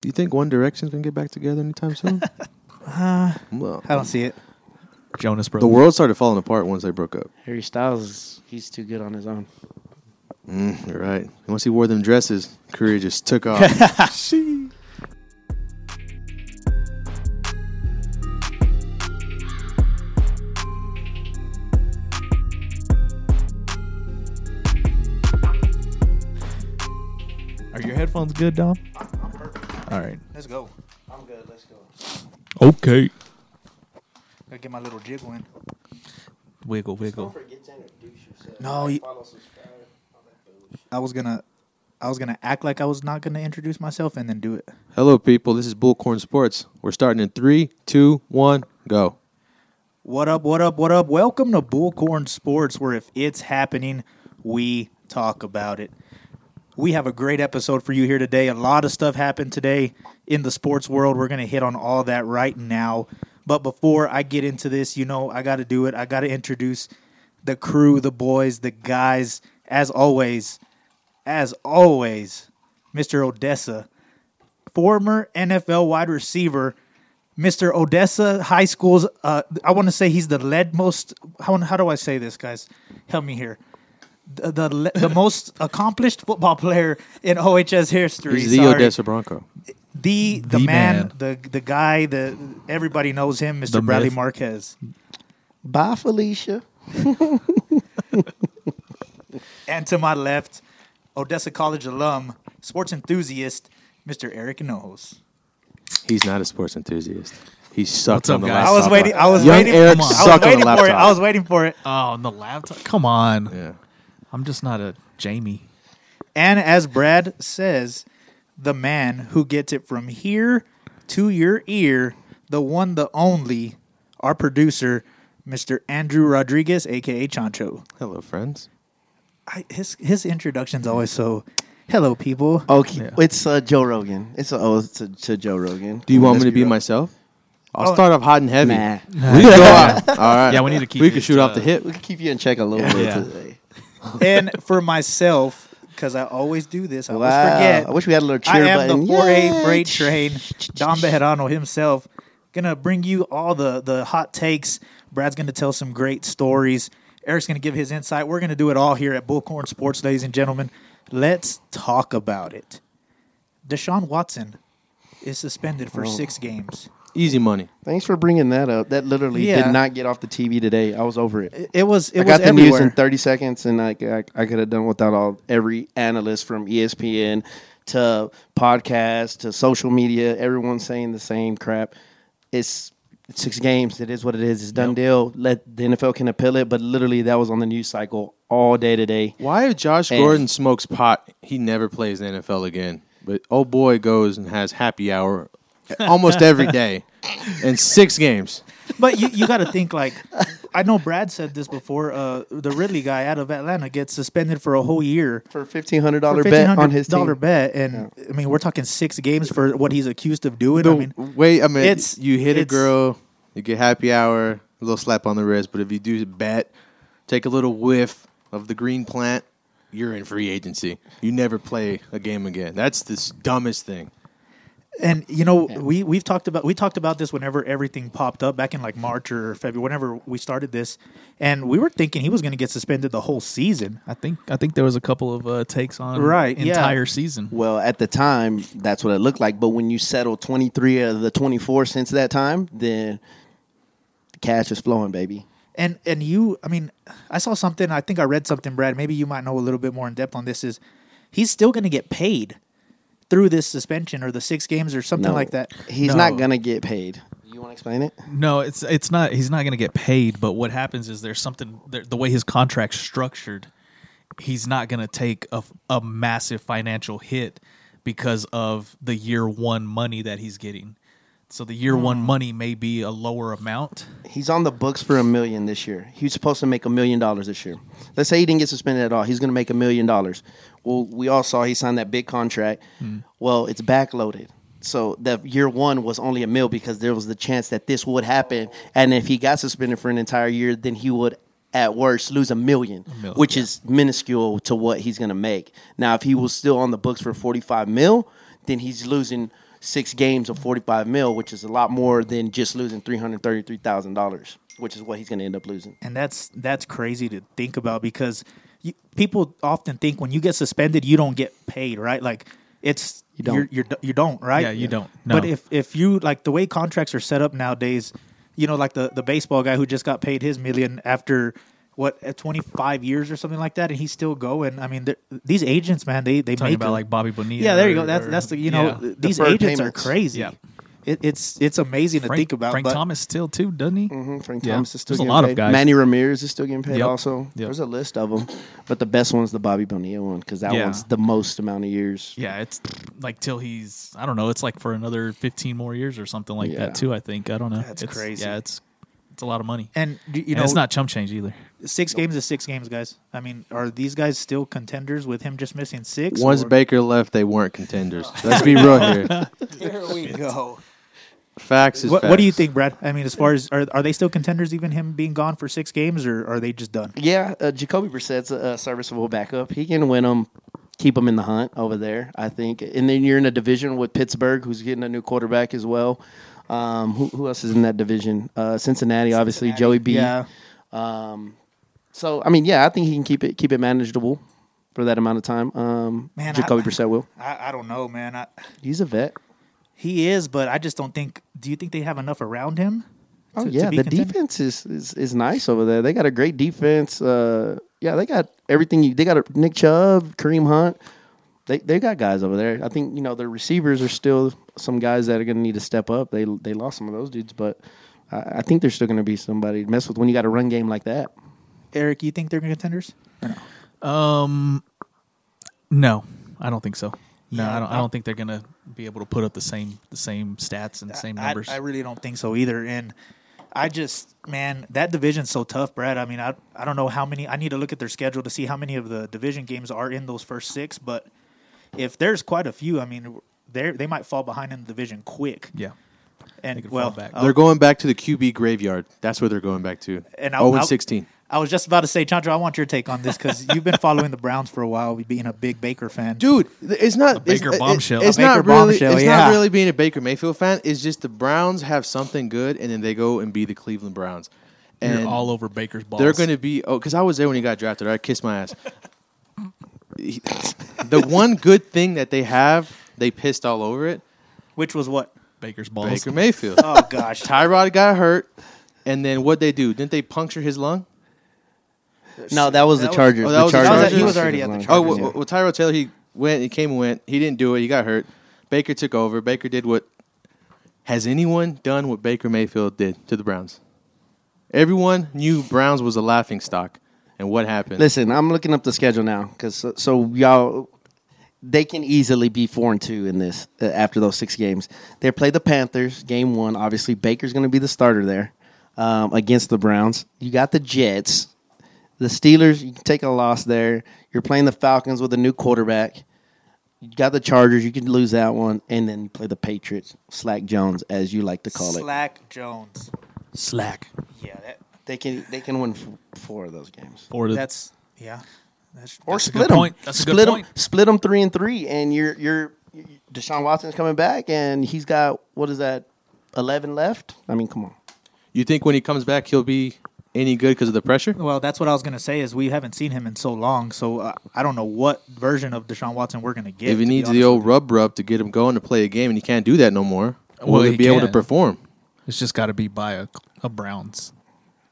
Do you think One Direction's gonna get back together anytime soon? Uh, well, I don't see it. Jonas Brothers. the world started falling apart once they broke up. Harry Styles, he's too good on his own. Mm, you're right. Once he wore them dresses, career just took off. Are your headphones good, Dom? All right. Let's go. I'm good. Let's go. Okay. Gotta get my little jiggle in. Wiggle, wiggle. forget to introduce yourself. No, you- follow, subscribe. all that bullshit. I was gonna, I was gonna act like I was not gonna introduce myself and then do it. Hello, people. This is Bullcorn Sports. We're starting in three, two, one, go. What up? What up? What up? Welcome to Bullcorn Sports, where if it's happening, we talk about it. We have a great episode for you here today. A lot of stuff happened today in the sports world. We're going to hit on all that right now. But before I get into this, you know, I got to do it. I got to introduce the crew, the boys, the guys. As always, as always, Mr. Odessa, former NFL wide receiver, Mr. Odessa High School's. Uh, I want to say he's the lead most. How, how do I say this, guys? Help me here. The the, the most accomplished football player in OHS history. He's the Sorry. Odessa Bronco. The the, The man, man. the the guy, the everybody knows him, Mr. The Bradley myth. Marquez. Bye, Felicia. And to my left, Odessa College alum, sports enthusiast, Mr. Eric Nojos. He's not a sports enthusiast. He sucks What's up, on the guys? I was waiting. I was Young waiting. Eric I was sucked on waiting the for it. laptop. I was waiting for it. Oh, on the laptop. Come on. Yeah. I'm just not a Jamie. And as Brad says, the man who gets it from here to your ear, the one, the only, our producer, Mr. Andrew Rodriguez, aka Chancho. Hello, friends. I, his his introduction's always so, hello people. Okay, Yeah. it's uh, Joe Rogan. It's a ode to, to Joe Rogan. Do you want me to be real. myself? I'll Oh. start off hot and heavy. Nah. We can go out. All right. Yeah, we need to keep We can it, shoot off uh, the hip. We can keep you in check a little bit Yeah. today. And for myself, because I always do this, I always forget. I wish we had a little cheer I am button. the 4A Yay! freight train, Don Bejarano himself, gonna bring you all the the hot takes. Brad's gonna tell some great stories. Eric's gonna give his insight. We're gonna do it all here at Bullcorn Sports, ladies and gentlemen. Let's talk about it. Deshaun Watson is suspended for Oh. six games. Easy money. Thanks for bringing that up. That literally Yeah. did not get off the TV today. I was over it. It, it was. It I was got the everywhere. news in 30 seconds, and I, I, I could have done without all every analyst from ESPN to podcast to social media. Everyone saying the same crap. It's, it's six games. It is what it is. It's done deal. Let the NFL can appeal it, but literally that was on the news cycle all day today. Why if Josh And- Gordon smokes pot, he never plays the NFL again? But oh boy goes and has happy hour almost every day in six games. But you, you got to think like I know Brad said this before. Uh, the Ridley guy out of Atlanta gets suspended for a whole year For fifteen hundred dollar bet on his dollar bet, and I mean we're talking six games for what he's accused of doing. I mean, wait, I mean, it's- you hit a girl, you get happy hour, a little slap on the wrist. But if you do bet, take a little whiff of the green plant, you're in free agency. You never play a game again. That's the dumbest thing. And you know we we've talked about we talked about this whenever everything popped up back in like March or February, whenever we started this, and we were thinking he was going to get suspended the whole season. I think I think there was a couple of uh, takes on Right, yeah. entire season. Well, at the time, that's what it looked like. But when you settle 23 of the 24 since that time, then the cash is flowing, baby. And and you, I mean, I saw something. I think I read something, Brad. Maybe you might know a little bit more in depth on this. Is he's still going to get paid through this suspension or the six games or something No, like that? He's No. not going to get paid. You want to explain it? No, it's it's not. He's not going to get paid. But what happens is there's something. There, the way his contract's structured, he's not going to take a, a massive financial hit because of the year one money that he's getting. So the year one hmm. money may be a lower amount. He's on the books for a million this year. He was supposed to make a million dollars this year. Let's say he didn't get suspended at all. He's going to make a million dollars. Well, we all saw he signed that big contract. Hmm. Well, it's backloaded. So the year one was only a mil because there was the chance that this would happen. And if he got suspended for an entire year, then he would at worst lose a million, mil, which is minuscule to what he's going to make. Now, if he was still on the books for 45 mil, then he's losing six games of forty five mil, which is a lot more than just losing three hundred thirty three thousand dollars, which is what he's going to end up losing. and that's that's crazy to think about because you, people often think when you get suspended you don't get paid right like it's You don't. you're, you're, you don't right Yeah, you don't. No. but if if you like the way contracts are set up nowadays you know like the the baseball guy who just got paid his million after what uh, 25 years or something like that and he's still going i mean these agents man they they talking make about a- like Bobby Bonilla. yeah there you or- go that's or- that's the you know yeah. these Deferred agents are crazy Yeah. It, it's it's amazing to think about Frank but Thomas still too, doesn't he? hmm Frank Yeah. Thomas is still There's a getting lot of guys. Manny Ramirez is still getting paid. Yep. Also, Yep. there's a list of them, but the best one's the Bobby Bonilla one because that Yeah. one's the most amount of years. Yeah, it's like till he's I don't know. It's like for another fifteen more years or something like Yeah. that too. I think I don't know. That's It's- crazy. Yeah, it's it's a lot of money. and you You know it's not chump change either. Six games is six games, guys. I mean, are these guys still contenders with him just missing six? Once or- Baker left, they weren't contenders. Let's be real here. Here we go. Facts is What, what do you think, Brad? I mean, as far as are, are they still contenders, even him being gone for six games, or are they just done? Yeah, uh, Jacoby Brissett's a, a serviceable backup. He can win them, keep them in the hunt over there. I think, and then you're in a division with Pittsburgh, who's getting a new quarterback as well. Um, who, who else is in that division? Uh, Cincinnati, obviously. Cincinnati. Joey B. Yeah. Um, so I mean, yeah, I think he can keep it keep it manageable for that amount of time. Um, Man, Jacoby I- Brissett will. I, I don't know, man. I, He's a vet. He is, but I just don't think. Do you think they have enough around him? Oh to- to yeah, be the contender? defense is, is is nice over there. They got a great defense. Uh, yeah, they got everything. You, they got a, Nick Chubb, Kareem Hunt. They they got guys over there. I think you know the receivers are still some guys that are going to need to step up. They they lost some of those dudes, but I, I think there's still going to be somebody to mess with when you got a run game like that. Eric, you think they're contenders? No? Um, no, I don't think so. No, Yeah, I don't. I I- don't think they're gonna be able to put up the same the same stats and the same numbers. I really don't think so either. And I just, man, that division's so tough, Brad. I mean, I I don't know how many. I need to look at their schedule to see how many of the division games are in those first six. But if there's quite a few, I mean, they they might fall behind in the division quick. yeah, And could well, fall back. They're going back to the QB graveyard. That's where they're going back to. And oh I'll- oh, and I'll- 16. I was just about to say, Chancho, I want your take on this because you've been following the Browns for a while, being a big Baker fan. Dude, it's not A Baker it's, bombshell. It, it's A not Baker really. bombshell, it's yeah. not really being a Baker Mayfield fan. It's just the Browns have something good, and then they go and be the Cleveland Browns, and you're all over Baker's balls. they're going to be. Oh, because I was there when he got drafted. I kissed my ass. The one good thing that they have, they pissed all over it. Which was what? Baker's balls. Baker Mayfield. Oh gosh, Tyrod got hurt, and then what did they do? Didn't they puncture his lung? No, that was That the was- Chargers. oh, that the was the Chargers. Chargers? He was already at the Oh, Chargers, well, well, Tyrod Taylor, he went, he came and went. He didn't do it. He got hurt. Baker took over. Baker did what? Has anyone done what Baker Mayfield did to the Browns? Everyone knew Browns was a laughing stock, and what happened? Listen, I'm looking up the schedule now because so, so y'all they can easily be four and two in this uh, after those six games. They play the Panthers game one. Obviously, Baker's going to be the starter there um, against the Browns. You got the Jets, the Steelers. You can take a loss there. You're playing the Falcons with a new quarterback. You got the Chargers. You can lose that one, and then you play the Patriots. Slack Jones, as you like to call it. Slack Jones. slack Yeah, that, They can they can win f- four of those games. for the that's yeah. That's, or That's a split good them. point. That's a good split point. them. Split them three and three, and you're you're Deshaun Watson's coming back, and he's got what is that, eleven left? I mean, come on. you think when he comes back he'll be any good because of the pressure? Well, that's what I was going to say. Is we haven't seen him in so long, so uh, I don't know what version of Deshaun Watson we're going to get. if he needs the old rub rub to get him going to play a game, and he can't do that no more, will Well, he he be able to perform? It's just got to be by a, a Browns.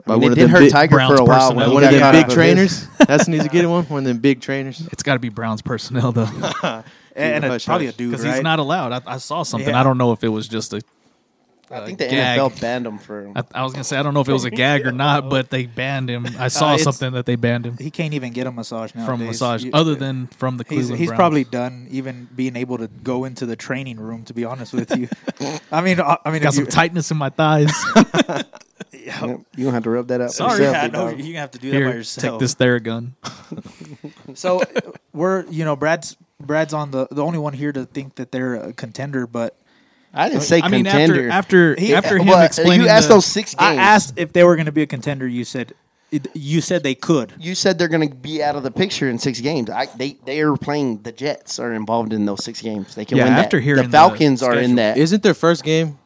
By I mean, one they of did them hurt big- Tiger Browns for a while. personnel. when One of them big trainers. That's needs to get one. One of them big trainers. It's got to be Browns personnel though, and, and a, Hush, probably a dude, because right? he's not allowed. I, I saw something. Yeah. I don't know if it was just a. I think the gag. NFL banned him for. I, I was gonna say I don't know if it was a gag or not, but they banned him. I saw Uh, something that they banned him He can't even get a massage now. from massage, other than from the He's, Cleveland. he's Browns. probably done even being able to go into the training room. To be honest with you, I mean, I, I mean, got some you, tinghtness in my thighs. Yeah, Yep, you don't have to rub that out. Sorry. yourself, yeah, big no, dog. you have to do that by yourself. take this Theragun. So we're, you know, Brad's Brad's on the the only one here to think that they're a contender, but I didn't say I mean, contender. after after He- after him Well, explaining you asked the- those six games. I asked if they were going to be a contender. You said You said they could. You said they're going to be out of the picture in six games. I, they they are playing. The Jets are involved in those six games. They can Yeah, win that. after hearing the the Falcons are in schedule. that. Isn't their first game?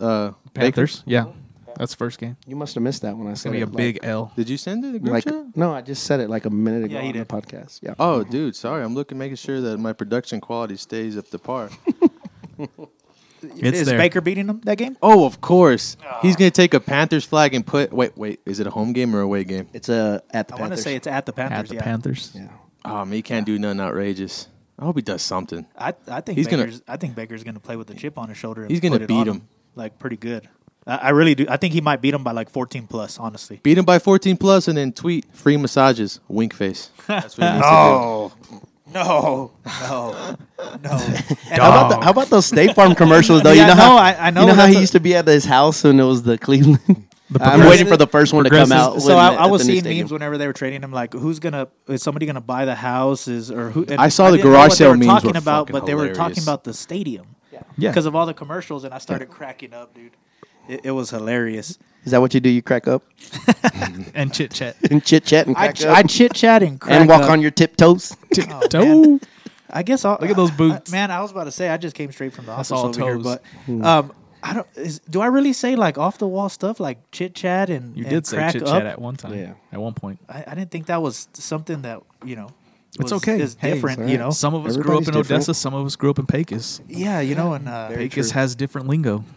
Uh, Panthers. Yeah, that's first game. you must have missed that when I It's said gonna be a it, big Like, L. Did you send it to the group like chat? no, I just said it like a minute ago Yeah, he on the did. podcast. Yeah. Oh, dude, sorry. I'm looking, making sure that my production quality stays up to par. It's is there. Baker beating them that game? oh, of course. He's ah. gonna take a Panthers flag and put. Wait, wait. Is it a home game or away game? It's a at the Panthers. I want to Panthers. say it's at the Panthers. At the yeah. Panthers. yeah. Oh, man, he can't do nothing outrageous. I hope he does something. I I think He's gonna- Baker's, I think Baker's going to play with a chip on his shoulder. And He's gonna put it beat on him. like pretty good. I, I really do. I think he might beat him by like 14 plus. Honestly. Beat him by 14 plus, and then tweet free massages. Wink face. That's what he needs Oh no, no, no. And How about the, how about those State Farm commercials though? Yeah, you know no, how I- I know You know how he a- used to be at his house and it was the Cleveland. I'm waiting for the first one to come out. so I, I was seeing memes whenever they were trading him. Like, who's gonna? Is somebody gonna buy the house? Is or who? I saw the garage what they sale were memes talking were about, fucking but they were talking about the stadium. Yeah. because of all the commercials, and I started cracking up, dude. It, it was hilarious. Is that what you do? You crack up and chit chat. and chit chat and I, crack up I chit chat and crack and walk up. on your tiptoes. Oh, Toe. I guess I'll, Look at those boots. I- man, I was about to say I just came straight from the That's office all over here, but um, I don't. Is, do I really say like off the wall stuff like chit chat and You and did say chit chat at one time. Yeah. At one point. I, I didn't think that was something that you know. It's okay. Is Hey, different, it's you know. Some of us grew up in different. Odessa. Some of us grew up in Pecos. Yeah, you know, and uh, Pecos has different lingo.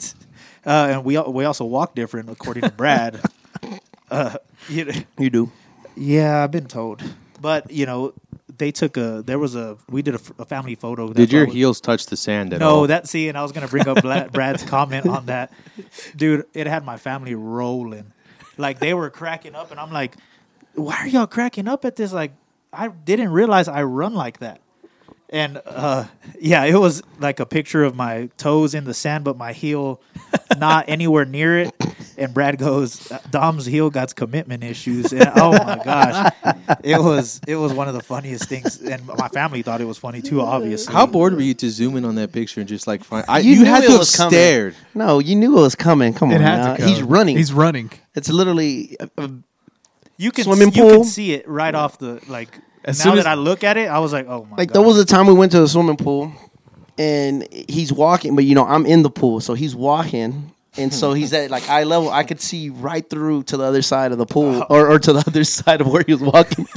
uh, and we we also walk different according to Brad. uh, you know, You do. yeah, I've been told, but you know, they took a there was a we did a family photo. Did your was- heels touch the sand at No, all? that see, and I was gonna bring up Brad's comment on that, dude. It had my family rolling, like they were cracking up, and I'm like, "Why are y'all cracking up at this?" Like, I didn't realize I run like that, and uh, yeah, it was like a picture of my toes in the sand, but my heel not anywhere near it. And Brad goes, "Dom's heel got commitment issues," and oh my gosh, it was it was one of the funniest things, and my family thought it was funny too. Obviously, How bored were you to zoom in on that picture and just like find? I, You you, knew had it to have was coming. stared. No, you knew it was coming. Come on, It had now. come. He's running. He's running. it's literally uh, uh, you can Swimming you can see it right off the like. As now soon that as- I look at it, I was like, oh my god. like god. there was a time we went to the swimming pool, and he's walking, but you know I'm in the pool, so he's walking. And so he's at like eye level. I could see right through to the other side of the pool, uh, or, or to the other side of where he was walking.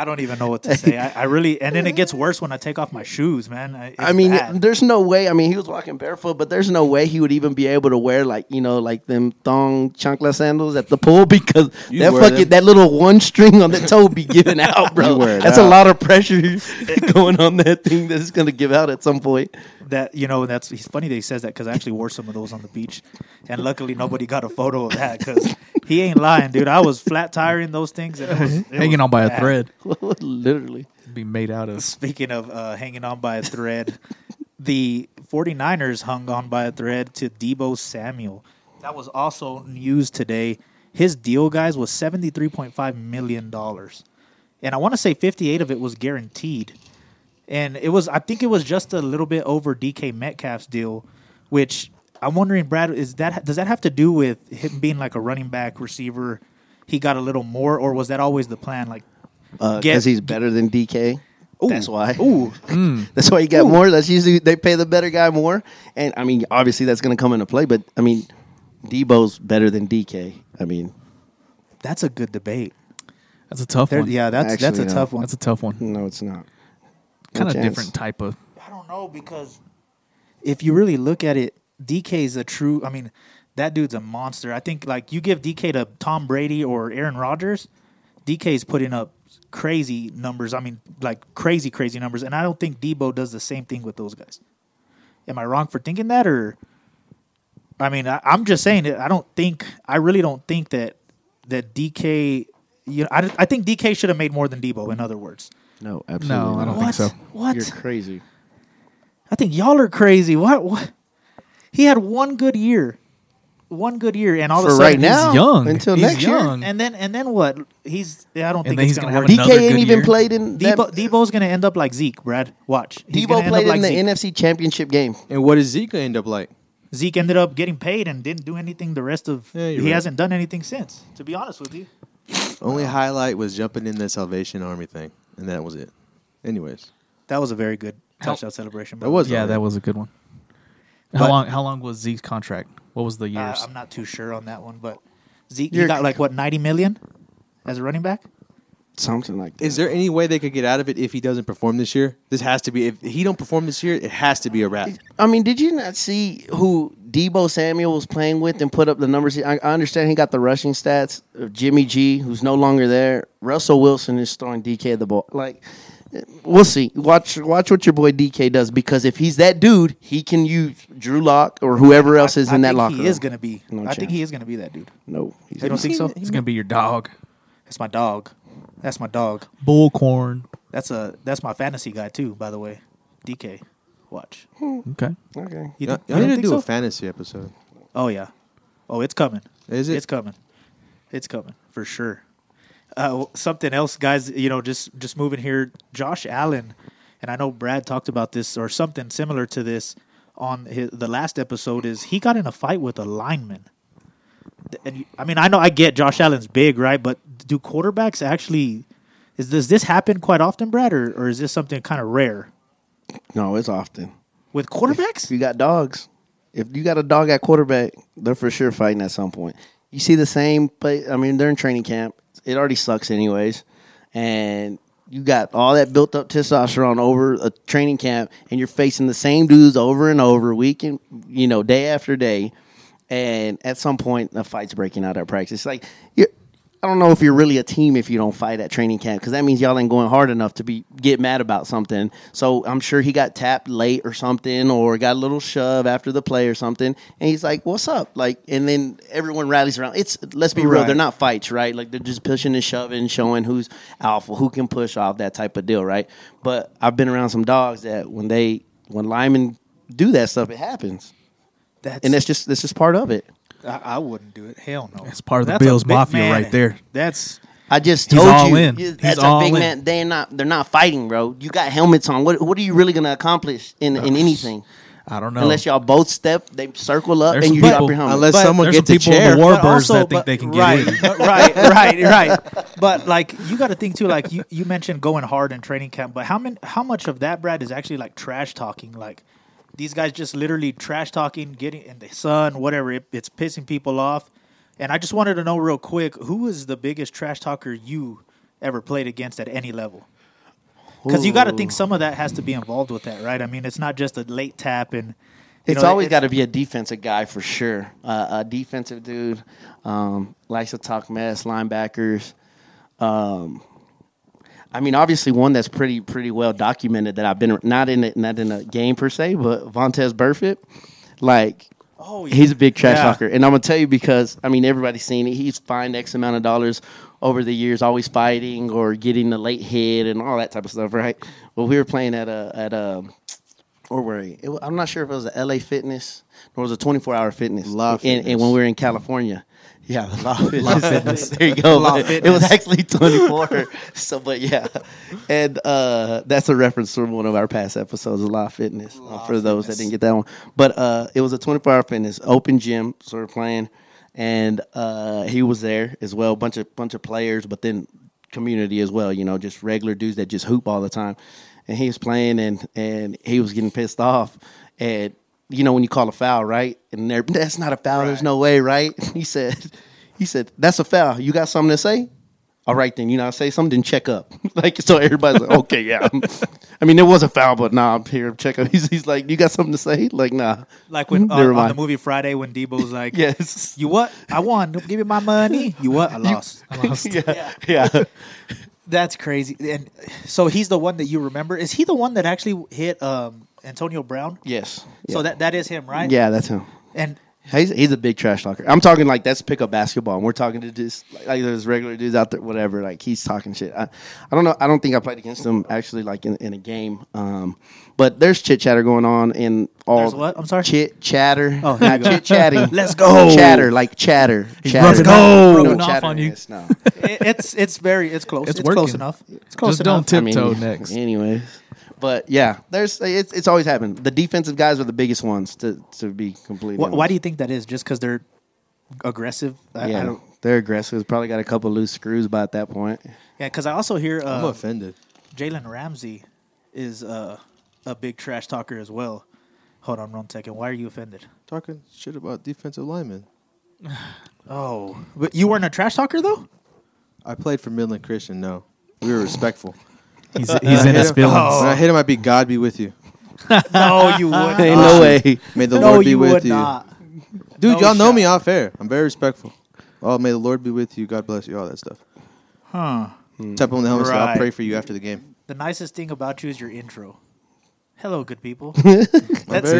I don't even know what to say. I, I really, and then it gets worse when I take off my shoes, man. I, it's I mean, bad. there's no way. I mean, he was walking barefoot, but there's no way he would even be able to wear like you know like them thong chancla sandals at the pool because You that fucking them. that little one string on the toe be giving out, bro. You wear it That's a lot of pressure going on that thing that's gonna give out at some point. That you know that's he's funny that he says that because I actually wore some of those on the beach, and luckily nobody got a photo of that because he ain't lying, dude. I was flat tiring those things and it was, it Hanging was on by a thread. Literally. Be made out of. Speaking of uh, hanging on by a thread, the 49ers hung on by a thread to Deebo Samuel. That was also news today. His deal, guys, was $73.5 million. And I want to say 58 of it was guaranteed. And it was, I think it was just a little bit over DK Metcalf's deal, which I'm wondering, Brad, is that does that have to do with him being like a running back receiver? He got a little more, or was that always the plan? Like, Because Get- he's better than DK. Ooh. That's why. ooh, That's why you got more. That's usually they pay the better guy more. And I mean, obviously that's going to come into play. But I mean, Deebo's better than DK. I mean, that's a good debate. That's a tough There, one. yeah, that's that's a Actually, uh, tough one. That's a tough one. no, it's not. No Kind of different type of. I don't know because if you really look at it, DK is a true. I mean, that dude's a monster. I think like you give DK to Tom Brady or Aaron Rodgers, DK's putting up crazy numbers. I mean, like crazy, crazy numbers. And I don't think Deebo does the same thing with those guys. Am I wrong for thinking that, or? I mean, I, I'm just saying that I don't think I really don't think that that DK. You know, I, I think DK should have made more than Deebo. In other words, No, absolutely. No, I don't think what? so. What? You're crazy. I think y'all are crazy. What? What? He had one good year, one good year, and all For of a sudden right he's- young. until He's next year. young. And then and then what? He's I don't think he's gonna, gonna happen. have DK another ain't good even year. played in. That, Deebo, Deebo's gonna end up like Zeke. Brad, watch. He's Deebo gonna end played up in like the Zeke. NFC Championship game. And what does Zeke end up like? Zeke ended up getting paid and didn't do anything the rest of. Yeah, he right. hasn't done anything since. To be honest with you, Only highlight was jumping in the Salvation Army thing, and that was it. Anyways, that was a very good How- touchdown celebration. by That the was. Yeah, that was a good one. How But- long? How long was Zeke's contract? What was the Uh, years? I'm not too sure on that one, but Zeke he You're- got like what 90 million as a running back. Something like that. is there any way they could get out of it if he doesn't perform this year? This has to be. If he don't perform this year, it has to be a wrap. I mean, did you not see who Deebo Samuel was playing with and put up the numbers? I, I understand he got the rushing stats of Jimmy G, who's no longer there. Russell Wilson is throwing DK the ball. Like, we'll see. Watch, watch what your boy DK does because if he's that dude, he can use Drew Lock or whoever else is I, in that locker he room. is going to be. No I think he is going to be that dude. No, he's You don't think so? it's gonna be your dog. That's my dog. That's my dog. Bullcorn. That's a that's my fantasy guy too. By the way, DK. Watch. Okay. okay. You, I, don't- you I don't need to think do so? a fantasy episode. Oh yeah. Oh, it's coming. Is it? It's coming. It's coming for sure. Uh, something else, guys. You know, just just moving here. Josh Allen, and I know Brad talked about this or something similar to this on his, the last episode. Is he got in a fight with a lineman? And you- I mean, I know I get Josh Allen's big, right? But do quarterbacks actually? Is does this happen quite often, Brad, or, or is this something kind of rare No, it's often. with quarterbacks? You got dogs. If you got a dog at quarterback, they're for sure fighting at some point. You see the same play. I mean, they're in training camp. It already sucks, anyways. And you got all that built up testosterone over a training camp, and you're facing the same dudes over and over, week and you know, day after day. And at some point, a fight's breaking out at practice. Like, you're, I don't know if you're really a team if you don't fight at training camp because that means y'all ain't going hard enough to be get mad about something. So I'm sure he got tapped late or something, or got a little shove after the play or something, and he's like, "What's up?" Like, and then everyone rallies around. It's let's be real, Right. they're not fights, right? Like they're just pushing and shoving, showing who's alpha, who can push off that type of deal, right? But I've been around some dogs that when they when linemen do that stuff, it happens, That's, and that's just that's just part of it. I, I wouldn't do it. Hell no. That's part of the That's a Bills big Mafia man. right there. That's I just He's told all you, in. you- He's that's a all big in. man. They're not. They're not fighting, bro. You got helmets on. What What are you really gonna accomplish in in anything? I don't know. Unless y'all both step, they circle up, There's and some you drop people- your helmet. Unless But someone there's gets some a people in chair. the war- But Warbirds also- that think but- they can get right, in. right, right, right. But like you got to think too. Like you, you mentioned going hard in training camp, but how many, how much of that, Brad, is actually like trash talking? Like these guys just literally trash talking, getting in the sun, whatever. It, it's pissing people off. And I just wanted to know real quick, who is the biggest trash talker you ever played against at any level? Because you got to think some of that has to be involved with that, right? I mean, it's not just a late tap and. it's know, always got to be a defensive guy for sure. Uh, a defensive dude um, likes to talk mess, linebackers. Um, I mean, obviously one that's pretty pretty well documented that I've been not in a, not in a game per se, but Vontaze Burfict, like Oh, he's a big trash yeah. talker, and I'm gonna tell you because I mean everybody's seen it. He's fined X amount of dollars over the years, always fighting or getting the late hit and all that type of stuff, right? Well, we were playing at a at a or were we? It, I'm not sure if it was a LA Fitness or it was a 24 hour fitness. Law and, and when we were in California. Yeah, the Law Fitness. there you go. Law But It was actually 24. so, but yeah. And uh, that's a reference from one of our past episodes of Law Fitness uh, for those that didn't get that one. But uh, it was a 24 hour fitness, open gym, sort of playing. And uh, he was there as well, bunch of bunch of players, but then community as well, you know, just regular dudes that just hoop all the time. And he was playing and and he was getting pissed off. And you know when you call a foul, right? And that's not a foul. There's no way, right? He said, he said that's a foul. You got something to say? All right, then you know, say something, then check up. like so, everybody's like, okay, yeah. I mean, it was a foul, but nah, I'm here. Check up. He's, he's like, you got something to say? Like, nah. Like when uh, on the movie Friday when Deebo's like, Yes. You what? I won. Give me my money. You what? I lost. I lost. yeah, yeah. That's crazy. And so he's the one that you remember. Is he the one that actually hit um, Antonio Brown? Yes. So Yeah. that that is him, right? Yeah, that's him. And He's, he's a big trash talker. I'm talking like that's pickup basketball, and we're talking to just like, like there's regular dudes out there, whatever. Like he's talking shit. I, I don't know. I don't think I played against him actually, like in, in a game. Um, but there's chit chatter going on in all. There's what? I'm sorry? Chit chatter. Oh, not chit chatting. Let's go. Chatter like chatter. chatter. rubbing No, off- no rubbing off on you. chatteriness, No. it, it's it's very it's close. It's It's, close enough. It's close Just enough. don't I mean, tiptoe next. Anyways, But yeah, there's it's it's always happened. The defensive guys are the biggest ones to to be completely. Wh- why honest. do you think that is? Just because they're aggressive? I, I Yeah, don't, they're aggressive. Probably got a couple loose screws by at that point. yeah, because I also hear I'm uh, offended. Jalen Ramsey is uh, a big trash talker as well. Hold on one second. Why are you offended? Talking shit about defensive linemen. Oh, but you weren't a trash talker though. I played for Midland Christian. No, we were respectful. He's he's in his him- feelings. Oh. When I hit him, I'd be God be with you. No, you would. Ain't not. no way. May the No, Lord be you with would you, not. dude. No y'all know shot. me off air. I'm very respectful. Oh, may the Lord be with you. God bless you. All that stuff. Huh. Hmm. Tap on the helmet. say, I'll Right. pray for you after the game. The nicest thing about you is your intro. Hello, good people. very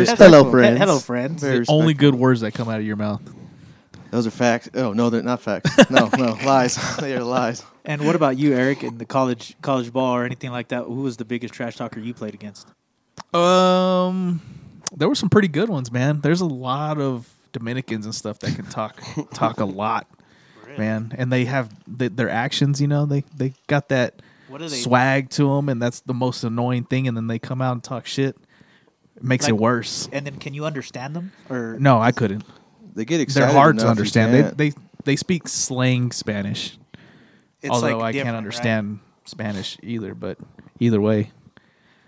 Hello, he- friends. Hello, friends. Very Only good words that come out of your mouth. Those are facts. Oh no, they're not facts. No, no lies. they are lies. And what about you, Eric, in the college college ball or anything like that? Who was the biggest trash talker you played against? Um, there were some pretty good ones, man. There's a lot of Dominicans and stuff that can talk talk a lot, man. And they have the, their actions. You know, they they got that What are they? swag to them, and that's the most annoying thing. And then they come out and talk shit. It makes Like- it worse. And then, can you understand them? Or No, I couldn't. They get excited. They're hard to understand. They they they speak slang Spanish. It's although like I can't right? understand Spanish either. But either way,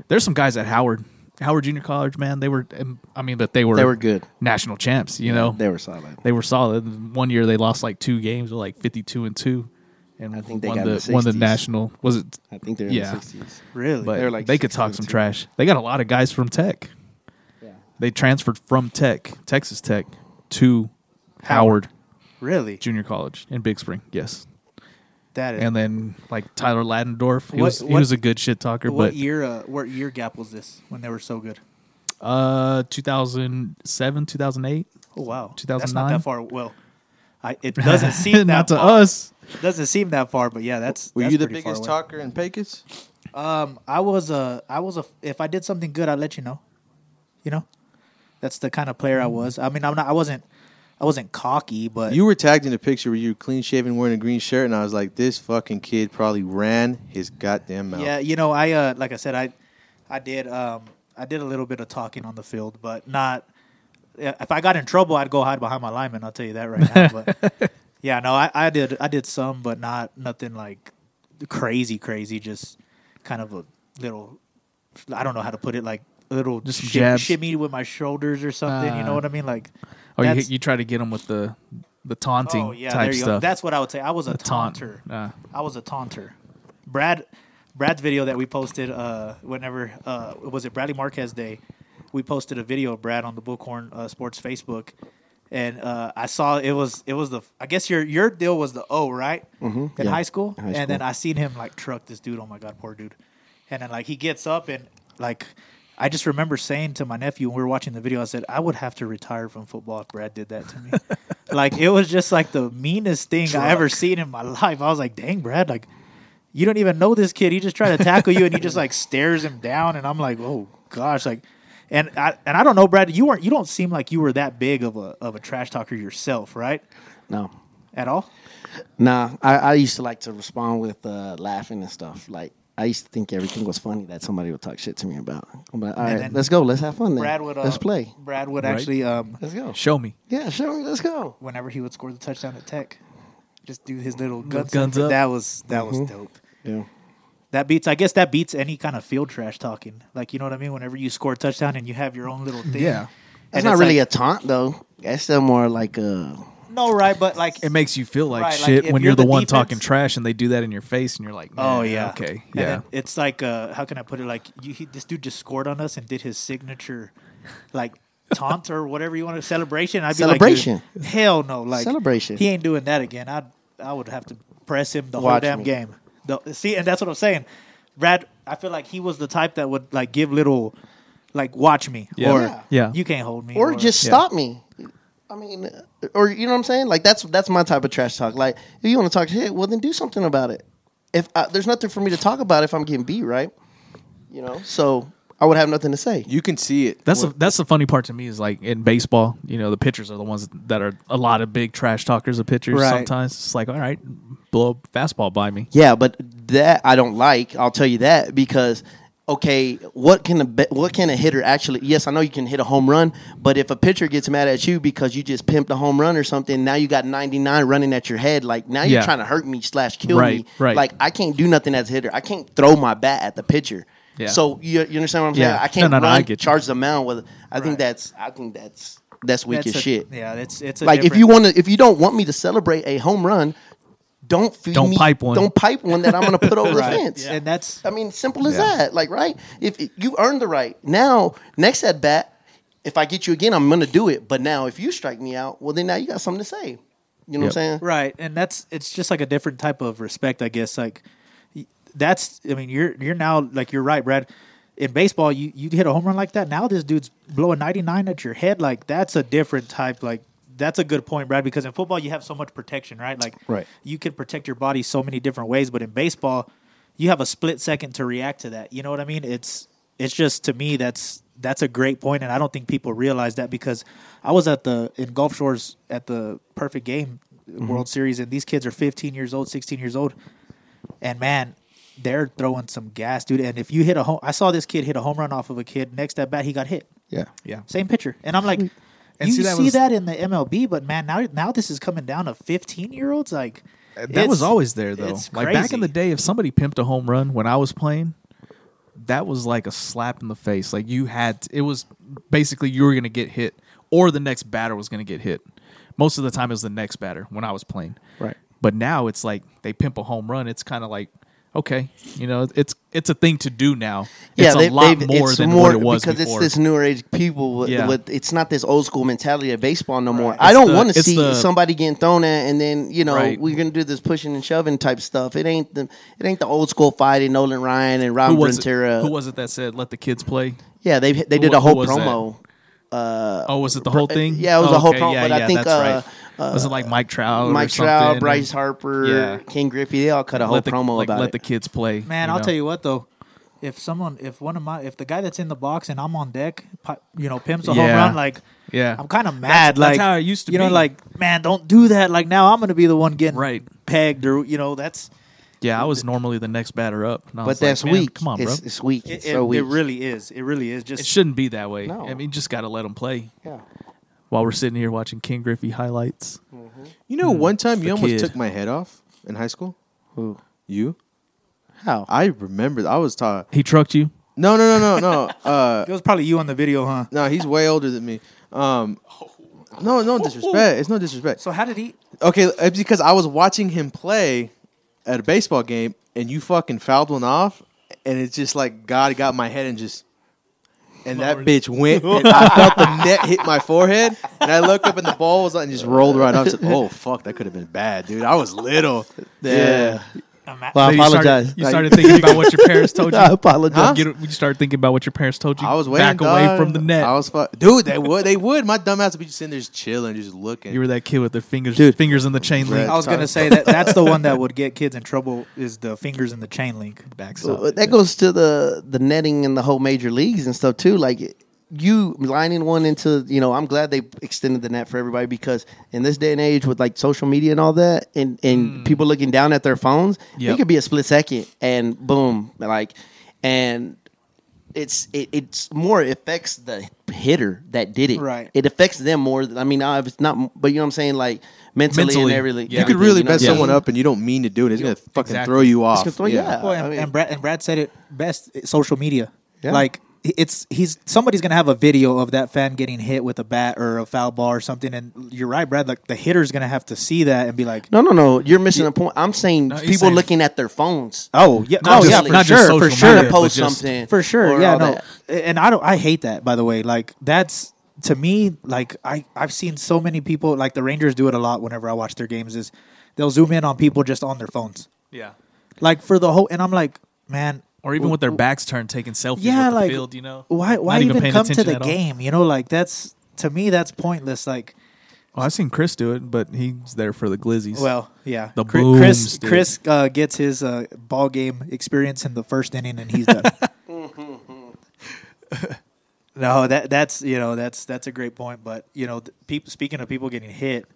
there's some guys at Howard, Howard Junior College, man. They were, um, I mean, but they were They were good. national champs. You know, They were solid. they were solid. One year they lost like two games, with like fifty-two and two, and I think they won got the, the won the national. Was it? I think they're Yeah. in the sixties. Really? But They were like they could talk some two. trash. They got a lot of guys from Tech. Yeah. They transferred from Tech, Texas Tech, to Howard really? Junior College in Big Spring. Yes. That is. and then like Tyler Ladendorf, he What- was he what- was a good shit talker. what But year? Uh, what year gap was this when they were so good? uh, two thousand seven, two thousand eight. Oh wow, 2009? Not that far. Well, I, it doesn't seem that not to far. us. Doesn't seem that far, but yeah, that's. Were that's you the biggest talker in Pecos? Um, I was a, I was a. If I did something good, I'd let you know. You know, that's the kind of player I was. I mean, I'm not. I wasn't. I wasn't cocky, but You were tagged in a picture where you were clean shaven, wearing a green shirt, and I was like, "This fucking kid probably ran his goddamn mouth." yeah, you know, I uh, like I said, I, I did, um, I did a little bit of talking on the field, but not. If I got in trouble, I'd go hide behind my lineman. I'll tell you that right now. But yeah, no, I, I did, I did some, but not nothing like crazy, crazy. Just kind of a little. I don't know how to put it. Like little Just some shim- jabs. shimmy with my shoulders or something. you know Uh, what I mean? Like. Oh, you, that's- you try to get him with the the taunting Oh yeah, type there you go. stuff. That's what I would say. I was a the taunt. taunter. Uh, I was a taunter. Brad, Brad's video that we posted, uh, whenever uh, was it Bradley Marquez Day? We posted a video of Brad on the Bullhorn uh, Sports Facebook, and uh, I saw it was it was the I guess your your deal was the O right Mhm, in yeah, high school, high and school. then I seen him like truck this dude. Oh my god, poor dude! And then like he gets up and like. I just remember saying to my nephew when we were watching the video, I said, I would have to retire from football if Brad did that to me. like it was just like the meanest thing I ever seen in my life. I was like, dang, Brad, like you don't even know this kid. He just tried to tackle you and he just like stares him down and I'm like, oh gosh, like and I and I don't know, Brad, you weren't you don't seem like you were that big of a of a trash talker yourself, right? No. At all? Nah, I, I used to like to respond with uh, laughing and stuff. Like I used to think everything was funny that somebody would talk shit to me about. I'm like, all And right, let's go, let's have fun. Then. Brad would uh, let's play. Brad would Right. actually um Let's go. show me. Yeah, show me. Let's go. whenever he would score the touchdown at Tech, just do his little Little guns, guns up. up. That was that was dope. Yeah. That beats, I guess, that beats any kind of field trash talking. Like, you know what I mean? Whenever you score a touchdown and you have your own little thing. Yeah. That's And not it's really like- a taunt though. That's still more like a. no, right? But like, It makes you feel like Right, shit if when you're you're the, the one defense- talking trash and they do that in your face and you're like, oh yeah, okay, And yeah. then it's like, uh, how can I put it? Like, you, he, this dude just scored on us and did his signature, like taunt or whatever you want to celebration. I'd be Celebration. like, dude, hell no, like Celebration. He ain't doing that again. I I would have to press him the whole damn me. game. The, see, and that's what I'm saying. Brad, I feel like he was the type that would like give little, like, watch me Yeah. or Yeah. Yeah. you can't hold me or just Yeah. stop me. I mean, or you know what I'm saying? Like that's that's my type of trash talk. Like if you want to talk shit, well then do something about it. If uh, there's nothing for me to talk about if I'm getting beat, right? You know, so I would have nothing to say. You can see it. That's Well, the that's the funny part to me is like in baseball, you know, the pitchers are the ones that are a lot of big trash talkers of pitchers. Right. Sometimes it's like, all right, blow a fastball by me. Yeah, but that I don't like. I'll tell you that because okay, what can a what can a hitter actually? Yes, I know you can hit a home run, but if a pitcher gets mad at you because you just pimped a home run or something, now you got 99 running at your head. Like now you're Yeah. trying to hurt me slash kill Right, me. right. Like I can't do nothing as a hitter. I can't throw my bat at the pitcher. Yeah. So you, you understand what I'm saying? Yeah. I can't No, no, no, I get you. charge the mound with. I think that's I think that's that's weak That's as a- shit. Yeah, it's it's a Like if you want to, if you don't want me to celebrate a home run, don't feed Don't me. pipe one. Don't pipe one that I'm going to put over Right. the fence. and that's I mean, simple as Yeah. that. Like, right? If, if you earned the right, now next at bat, if I get you again, I'm going to do it. But now, if you strike me out, well, then now you got something to say. You know what I'm saying? Right, and that's it's just like a different type of respect, I guess. Like that's, I mean, you're you're now like you're right, Brad. In baseball, you you hit a home run like that. Now this dude's blowing 99 at your head. Like that's a different type. Like that's a good point, Brad. Because in football, you have so much protection, right? Like Right. you can protect your body so many different ways, but in baseball, you have a split second to react to that. You know what I mean? It's it's just to me that's that's a great point, and I don't think people realize that because I was at the in Gulf Shores at the Perfect Game mm-hmm. World Series, and these kids are 15 years old, 16 years old, and man, they're throwing some gas, dude. And if you hit a home, I saw this kid hit a home run off of a kid. Next at bat, he got hit. Yeah. Yeah. Same pitcher, and I'm like, mm. And you see, see, that that, in the MLB, but man, now now this is coming down to 15 year olds. Like uh, That was always there though. Like back in the day, if somebody pimped a home run when I was playing, that was like a slap in the face. Like you had, it was basically you were going to get hit, or the next batter was going to get hit. Most of the time, it was the next batter when I was playing. Right. But now it's like they pimp a home run. It's kind of like okay, you know, it's it's a thing to do now. It's they- a lot more than more what it was because before. it's this newer age people. With, Yeah. with, it's not this old school mentality of baseball no more. Right. I don't want to see the- somebody getting thrown at, and then you know Right. we're gonna do this pushing and shoving type stuff. It ain't the it ain't the old school fighting Nolan Ryan and Rob who was Ventura. it? Who was it that said let the kids play? Yeah, they they did wa- a whole promo. Uh, Oh, was it the whole thing? yeah, it was Oh, a whole okay, promo, yeah, but I think, uh, right. Uh, was it like Mike Trout, or Mike something? Trout, And Bryce Harper, Yeah. Ken Griffey, they all cut a whole let the, promo like, about let it. the kids play. Man, I'll know? tell you what though. If someone, if one of my, if the guy that's in the box and I'm on deck, you know, pimps a home run, like, Yeah, I'm kind of mad. that's like, how it used to you know, be. like, man, don't do that. Like now, I'm gonna be the one getting Right. pegged, or you know, that's yeah. I was normally the next batter up, and but was like, that's man, weak. Come on, bro. it's, it's weak. it, It's it, so weak. it really is. It really is. Just It shouldn't be that way. No. I mean, you just got to let them play. Yeah. While we're sitting here watching Ken Griffey highlights, You know, one time the you almost kid. took my head off in high school. Who? You? How? I remember. I was taught. he trucked you. No, no, no, no, no. Uh, it was probably you on the video, huh? no, he's way older than me. Um, no, no disrespect. It's no disrespect. So how did he? Okay, it's because I was watching him play at a baseball game, and you fucking fouled one off, and it's just like God got my head and just. And that bitch went, and I felt the net hit my forehead, and I looked up, and the ball was like, and just rolled right off. I said, "Oh fuck, that could have been bad, dude. I was little." Yeah, Ima- Well, I So you started- apologize. You started, thinking about what your parents told you. I apologize. Huh? Get, you started thinking about what your parents told you. I was waiting, back away from the net. I was, fu- dude. They would, they would. My dumb ass would be just sitting there, just chilling, just looking. you were that kid with the fingers, Dude. fingers in the chain link. I was gonna say that that's the one that would get kids in trouble is the fingers in the chain link. Backside. Well, that goes to the the netting and the whole major leagues and stuff too. Like you lining one into, you know, I'm glad they extended the net for everybody because in this day and age with like social media and all that, and and mm. people looking down at their phones, Yep. it could be a split second and boom, like, and it's it, it's more affects the hitter that did it. Right. It affects them more. I mean, now if it's not, but you know what I'm saying, like mentally, Mentally, and everything. yeah. you could really you know mess what I'm someone up, and you don't mean to do it. It's gonna fucking Exactly. throw you off. gonna throw you out. Well, and, I mean- and Brad and Brad said it best. Social media, Yeah. like it's he's somebody's gonna have a video of that fan getting hit with a bat or a foul ball or something, and you're right, Brad. Like the hitter's gonna have to see that and be like, No, no, no. You're missing the point. I'm saying No, people saying- looking at their phones. "Oh yeah, Not oh yeah, for just sure, social for sure, trying to post just- something for sure, yeah, no, that. and I don't, I hate that. By the way, like that's to me, like I I've seen so many people, like the Rangers do it a lot. Whenever I watch their games, is they'll zoom in on people just on their phones, yeah. like for the whole, and I'm like, man, Or even with their backs turned, taking selfies yeah, like field, you know? why why Not even, paying come to the game? You know, like that's to me that's pointless. Like, Well, I've seen Chris do it, but he's there for the glizzies. well, yeah, The Chris booms, dude. Chris uh, gets his uh, ball game experience in the first inning, and he's done. no, that that's you know that's that's a great point. But you know, people speaking of people getting hit,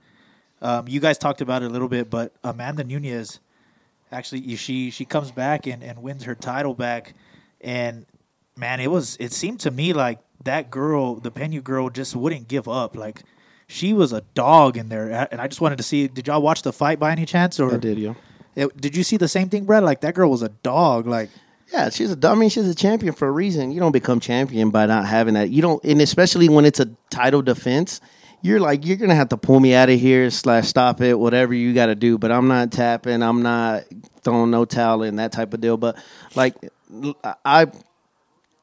um, you guys talked about it a little bit, but Amanda Nunes actually she she comes back and, and wins her title back, and man, it was. It seemed to me like that girl, the Pena girl, just wouldn't give up. Like she was a dog in there, and I just wanted to see. Did y'all watch the fight by any chance? Or I did. It- eh, did you see the same thing, Brad? Like that girl was a dog. Like Yeah, she's a. I mean, she's a champion for a reason. You don't become champion by not having that. You don't, and especially when it's a title defense, you're like you're gonna have to pull me out of here slash stop it, whatever you got to do. But I'm not tapping. I'm not throwing no towel in that type of deal. But like, I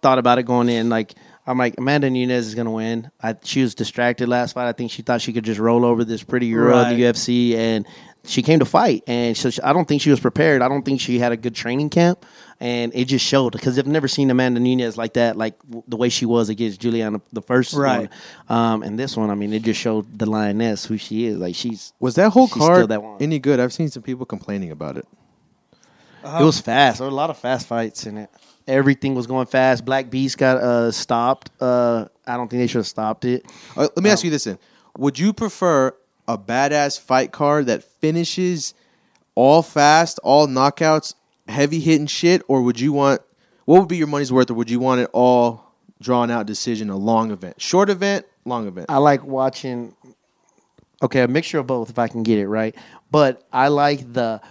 thought about it going in. Like, I'm like Amanda Nunes is gonna win. I, she was distracted last fight. I think she thought she could just roll over this pretty girl in the UFC, and she came to fight. And so she, I don't think she was prepared. I don't think she had a good training camp, and it just showed because I've never seen Amanda Nunes like that, like w- the way she was against Julianna the first Right. one. Um, and this one, I mean, it just showed the lioness who she is. Like she's Was that whole card that one. any good? I've seen some people complaining about it. it was fast. There were a lot of fast fights in it. Everything was going fast. Black Beast got uh, stopped. Uh, I don't think they should have stopped it. Uh, let me ask you this: then, would you prefer a badass fight card that finishes all fast, all knockouts, heavy hitting shit, or would you want? What would be your money's worth, or would you want it all drawn out decision, a long event, short event, long event? I like watching. Okay, a mixture of both if I can get it right. But I like the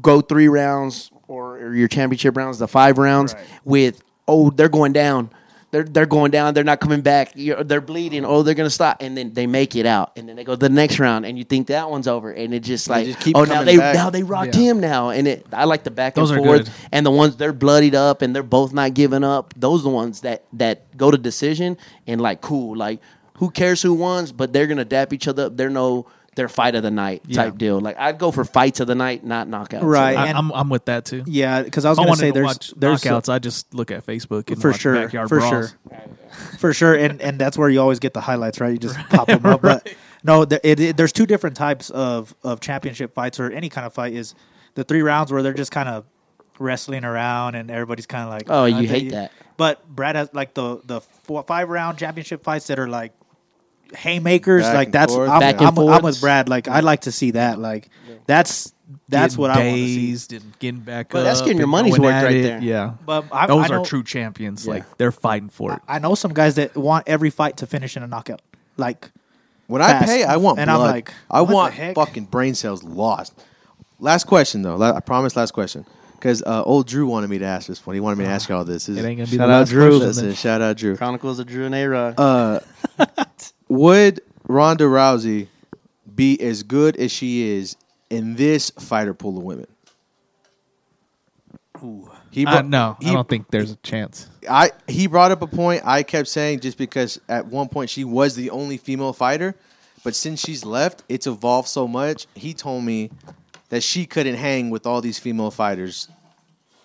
go three rounds or, your championship rounds, the five rounds Right. with oh they're going down, they're they're going down, they're not coming back, You're, they're bleeding, oh they're gonna stop, and then they make it out, and then they go to the next round, and you think that one's over, and it just like just keep oh now they back. now they rocked Yeah. him now, and it I like the back Those and are forth, good. and the ones they're bloodied up and they're both not giving up. Those are the ones that that go to decision and like cool, like who cares who wins, but they're gonna dap each other up. They're no their fight of the night type Yeah. deal. Like I'd go for fights of the night, not knockouts. Right. I, I'm I'm with that too. yeah, because I was going to say there's watch there's knockouts. I just look at Facebook and for watch sure, backyard for brawls. sure, for sure, and and that's where you always get the highlights, right? You just pop them up. But no, the, it, it- there's two different types of of championship fights or any kind of fight. Is the three rounds where they're just kind of wrestling around and everybody's kind of like, Oh, you they- hate that. But Brad has like the the four, five round championship fights that are like haymakers. Back like that's forth, I'm, Back and I'm, I'm with Brad. Like I'd like to see that. Like that's that's Getting what I want to see. dazed and getting back But up. that's getting your and money's worth right it. there. Yeah, But I, those I are true champions. Yeah. Like they're fighting for it. I know some guys that want every fight to finish in a knockout. Like When I pay, I want And blood. I'm like, I what the want heck? fucking brain cells lost. Last question though. La- I promise. Last question. Because uh, old Drew wanted me to ask this one. He wanted me to ask you all this. This It is- ain't gonna be Shout the out Drew. Listen, shout out Drew. Chronicles of Drew and A-Rod. Uh, would Ronda Rousey be as good as she is in this fighter pool of women? He Uh, no, he, I don't think there's a chance. I he brought up a point I kept saying just because at one point she was the only female fighter, but since she's left, it's evolved so much. He told me that she couldn't hang with all these female fighters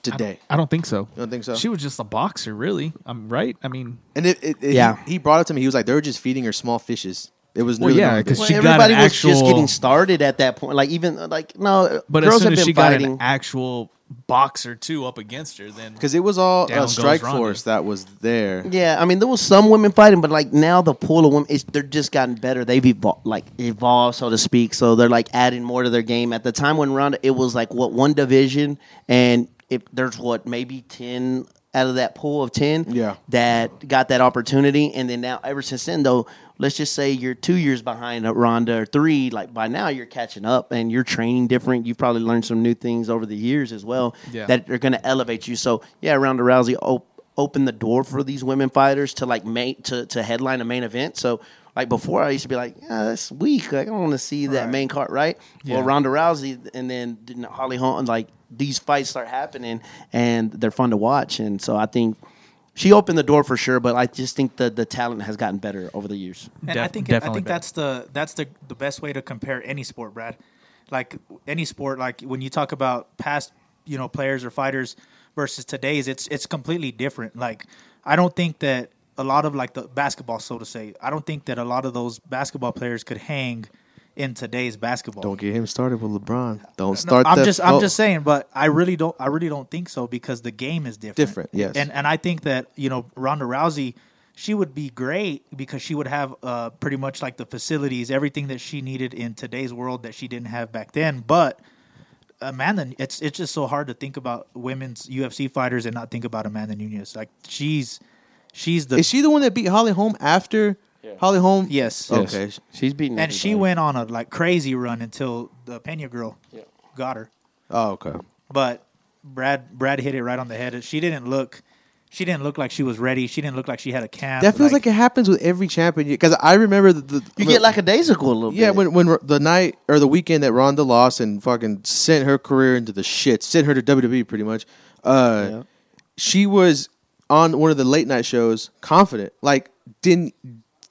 today. I don't think so. You don't think so? She was just a boxer, really. I'm right. I mean, And it, it, it- Yeah. he, he brought it to me. He was like, they were just feeding her small fishes. It was Well, really yeah, because she Well, got everybody an was just getting started at that point. Like even like no, but girls as soon as been she got an actual boxer two up against her, then because it was all Down uh, Strikeforce that was there. Yeah, I mean there was some women fighting, but like now the pool of women is they're just gotten better. They've evolved, like evolved, so to speak. So they're like adding more to their game. At the time when Ronda, it was like what one division, and if there's what maybe ten out of that pool of ten, Yeah. that got that opportunity. And then now, ever since then, though, let's just say you're two years behind Ronda or three. Like by now, you're catching up and you're training different. You've probably learned some new things over the years as well Yeah. that are going to elevate you. So yeah, Ronda Rousey op- opened the door for these women fighters to like main to, to headline a main event. So like before, I used to be like, yeah, that's weak. Like, I don't want to see that main card, right? Well, Ronda Rousey, and then didn't Holly Holm, like these fights start happening, and they're fun to watch. And so I think she opened the door for sure. But I just think the the talent has gotten better over the years. And I think I think better. that's the that's the the best way to compare any sport, Brad. Like any sport, like when you talk about past, you know, players or fighters versus today's, it's it's completely different. Like I don't think that a lot of like the basketball, so to say, I don't think that a lot of those basketball players could hang in today's basketball. Don't get him started with LeBron. Don't No, start. I'm that just I'm fo- just saying, but I really don't I really don't think so because the game is different. Different, yes. And and I think that you know Ronda Rousey, she would be great because she would have uh, pretty much like the facilities, everything that she needed in today's world that she didn't have back then. But Amanda, it's it's just so hard to think about women's UFC fighters and not think about Amanda Nunes. Like she's she's the Is she the one that beat Holly Holm after Holly Holm? yes, Yes. Okay. She's beating. and she everybody. went on a like crazy run until the Pena girl Yeah. got her. Oh, okay. But Brad Brad hit it right on the head. She didn't look she didn't look like she was ready. She didn't look like she had a camp. That feels like, it happens with every champion because I remember the, the You get like a daisical a little bit. yeah bit. when when the night or the weekend that Ronda lost and fucking sent her career into the shit, sent her to WWE pretty much. Uh, Yeah. she was on one of the late night shows, confident, like didn't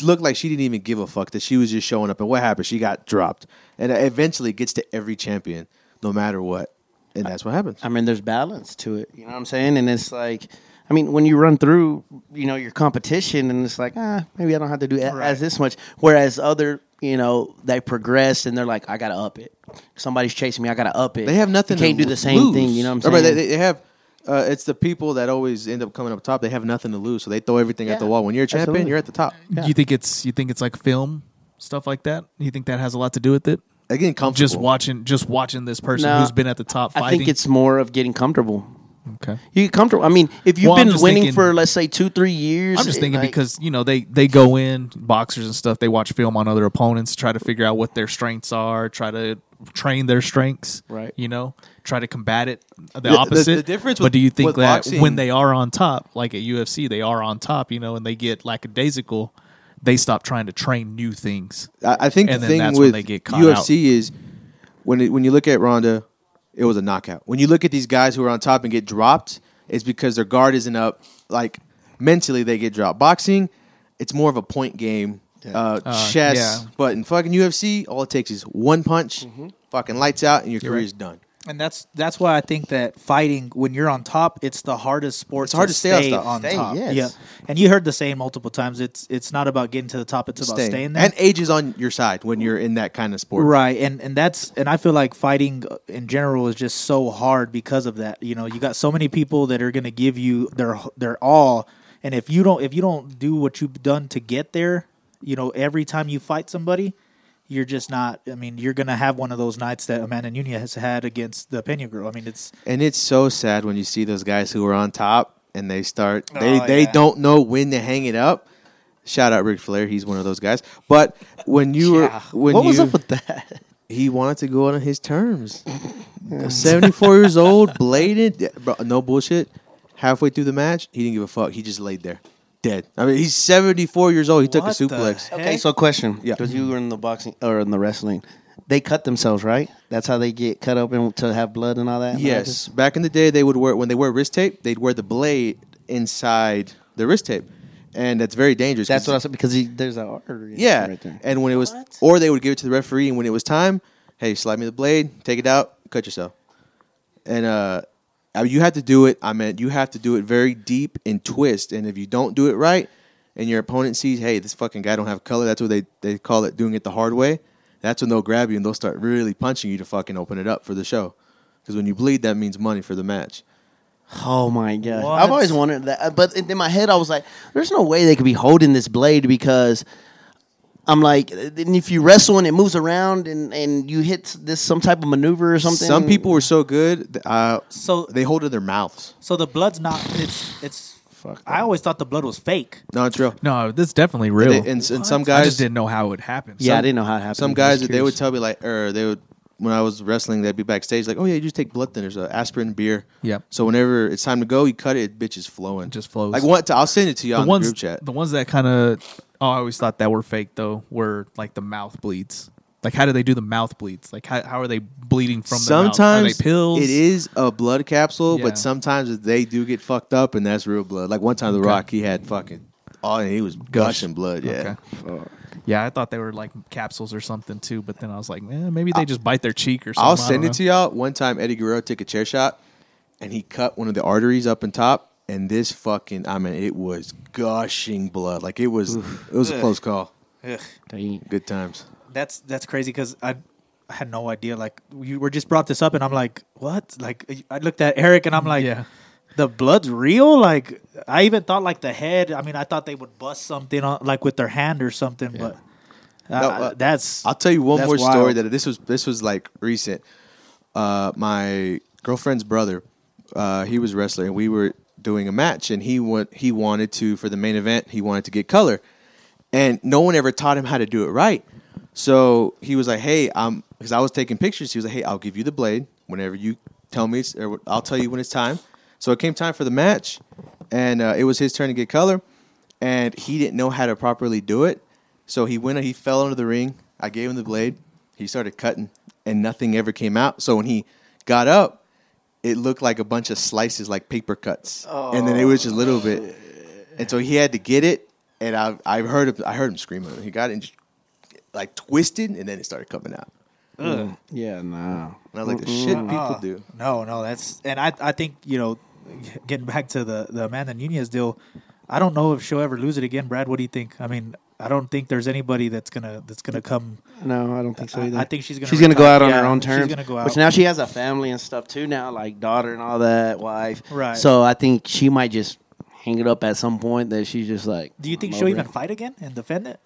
look like she didn't even give a fuck that she was just showing up. And what happened? She got dropped, and it eventually gets to every champion, no matter what, and that's what happens. I mean, there's balance to it. You know what I'm saying? And it's like, I mean, when you run through, you know, your competition, and it's like, ah, maybe I don't have to do a- Right. as this much. Whereas other, you know, they progress and they're like, I gotta up it. Somebody's chasing me, I gotta up it. They have nothing. You can't to do the same lose. thing. You know what I'm saying? but They, they have. Uh, it's the people that always end up coming up top. They have nothing to lose, so they throw everything at the wall. When you're a champion, absolutely. you're at the top. Yeah. You think it's you think it's like film stuff like that? You think that has a lot to do with it? Again, comfortable. Just watching just watching this person No, who's been at the top I think it's more of getting comfortable. Okay. You get comfortable. I mean, if you've Well, been winning thinking- for let's say two, three years, I'm just thinking like- because you know they they go in boxers and stuff. They watch film on other opponents, try to figure out what their strengths are, try to train their strengths. Right. You know, try to combat it the, the- opposite. the difference but with- do you think that boxing- when they are on top, like at UFC, they are on top, you know, and they get lackadaisical, they stop trying to train new things. I, I think And the then thing that's when with they get caught UFC is when it, when you look at Ronda, it was a knockout. When you look at these guys who are on top and get dropped, it's because their guard isn't up. Like mentally, they get dropped. Boxing, it's more of a point game, uh, Uh, chess. yeah. But in fucking UFC, all it takes is one punch, Mm-hmm. fucking lights out, and your You're career's done. And that's that's why I think that fighting when you're on top, it's the hardest sport. It's hard to stay on top. on Stay, top. yes. Yeah, and you heard the saying multiple times. It's it's not about getting to the top. It's about Staying. staying there. And age is on your side when you're in that kind of sport. Right, and and that's and I feel like fighting uh, in general is just so hard because of that. You know, you got so many people that are going to give you their their all, and if you don't if you don't do what you've done to get there, you know, every time you fight somebody, you're just not. I mean, you're going to have one of those nights that Amanda Nunes has had against the Pena girl. I mean, it's And it's so sad when you see those guys who are on top and they start oh, they Oh, they yeah. don't know when to hang it up. Shout out Ric Flair, he's one of those guys. But when you were when what you was up with that? he wanted to go on his terms. Seventy four years old, bladed, bro, no bullshit. Halfway through the match, he didn't give a fuck. He just laid there, dead. I mean, he's seventy four years old. He took a What the suplex. heck? Okay, so question. Yeah. Because you were in the boxing or in the wrestling. They cut themselves, right? That's how they get cut open to have blood and all that? Yes, back in the day, they would wear when they wear wrist tape, they'd wear the blade inside the wrist tape, and that's very dangerous. That's 'cause- what I said because he, there's an artery. Yeah, Right there. and when it was, What? or they would give it to the referee, and when it was time, hey, slide me the blade, take it out, cut yourself, and uh, you have to do it. I meant you have to do it very deep and twist, and if you don't do it right, and your opponent sees, hey, this fucking guy don't have color, that's what they they call it, doing it the hard way. That's when they'll grab you and they'll start really punching you to fucking open it up for the show. Because when you bleed, that means money for the match. Oh my god! What? I've always wanted that, but in my head, I was like, "There's no way they could be holding this blade because." I'm like, and if you wrestle and it moves around and, and you hit this some type of maneuver or something. Some people were so good, uh, So they hold it in their mouths. so the blood's not. It's it's. Fuck I always thought the blood was fake. No, it's real. No, that's definitely real. And, they- and, and some I guys just didn't know how it happened. happen. Yeah, I didn't know how it happened. Some guys, they would tell me like, or they would when I was wrestling, they'd be backstage like, "Oh yeah, you just take blood thinners, uh, aspirin, beer." Yeah. So whenever it's time to go, you cut it, bitch is flowing, It just flows. Like what? I'll send it to you the on ones the group chat. the ones that kind of oh, I always thought that were fake though were like the mouth bleeds. Like how do they do the mouth bleeds? Like how, how are they bleeding from the mouth? Are sometimes they pills? it is a blood capsule, Yeah. but sometimes they do get fucked up, and that's real blood. Like one time, The Okay. Rock, he had fucking, oh, he was gushing blood. Yeah. Okay. Yeah, I thought they were like capsules or something too, but then I was like, man, maybe they just bite their cheek or something. I'll send it to y'all. One time, Eddie Guerrero took a chair shot, and he cut one of the arteries up in top, and this fucking, I mean, it was gushing blood. Like it was, it was a close call. Ugh. Good times. That's that's crazy because I, I had no idea. Like you were just brought this up, and I'm like, what? Like I looked at Eric, and I'm like, yeah. the blood's real. Like I even thought like the head. I mean, I thought they would bust something on like with their hand or something, but uh, No, uh, that's I'll tell you one That's more story that this was this was like recent. uh, my girlfriend's brother, uh, he was a wrestler, and we were doing a match, and he went, he wanted to for the main event, he wanted to get color, and no one ever taught him how to do it right. So he was like, "Hey, I'm," because I was taking pictures. He was like, "Hey, I'll give you the blade whenever you tell me, or I'll tell you when it's time." So it came time for the match, and uh, it was his turn to get color, and he didn't know how to properly do it. So he went, he fell under the ring. I gave him the blade. He started cutting, and nothing ever came out. So when he got up, it looked like a bunch of slices, like paper cuts, and then it was just a little bit. And so he had to get it, and I I heard him, I heard him screaming. He got it and just like twisted, and then it started coming out. Yeah, nah. And I was like, the shit people Uh, do. No, no, that's and I I think you know, getting back to the the Amanda Nunes deal, I don't know if she'll ever lose it again. Brad, what do you think? I mean, I don't think there's anybody that's gonna that's gonna come. No, I don't think so I- either. I think she's gonna she's gonna go out on Yeah, her own terms. she's gonna go out. Which now she has a family and stuff too. Now, like daughter and all that, wife. Right. So I think she might just hang it up at some point. That she's just like. Do you think she'll even it. fight again and defend it?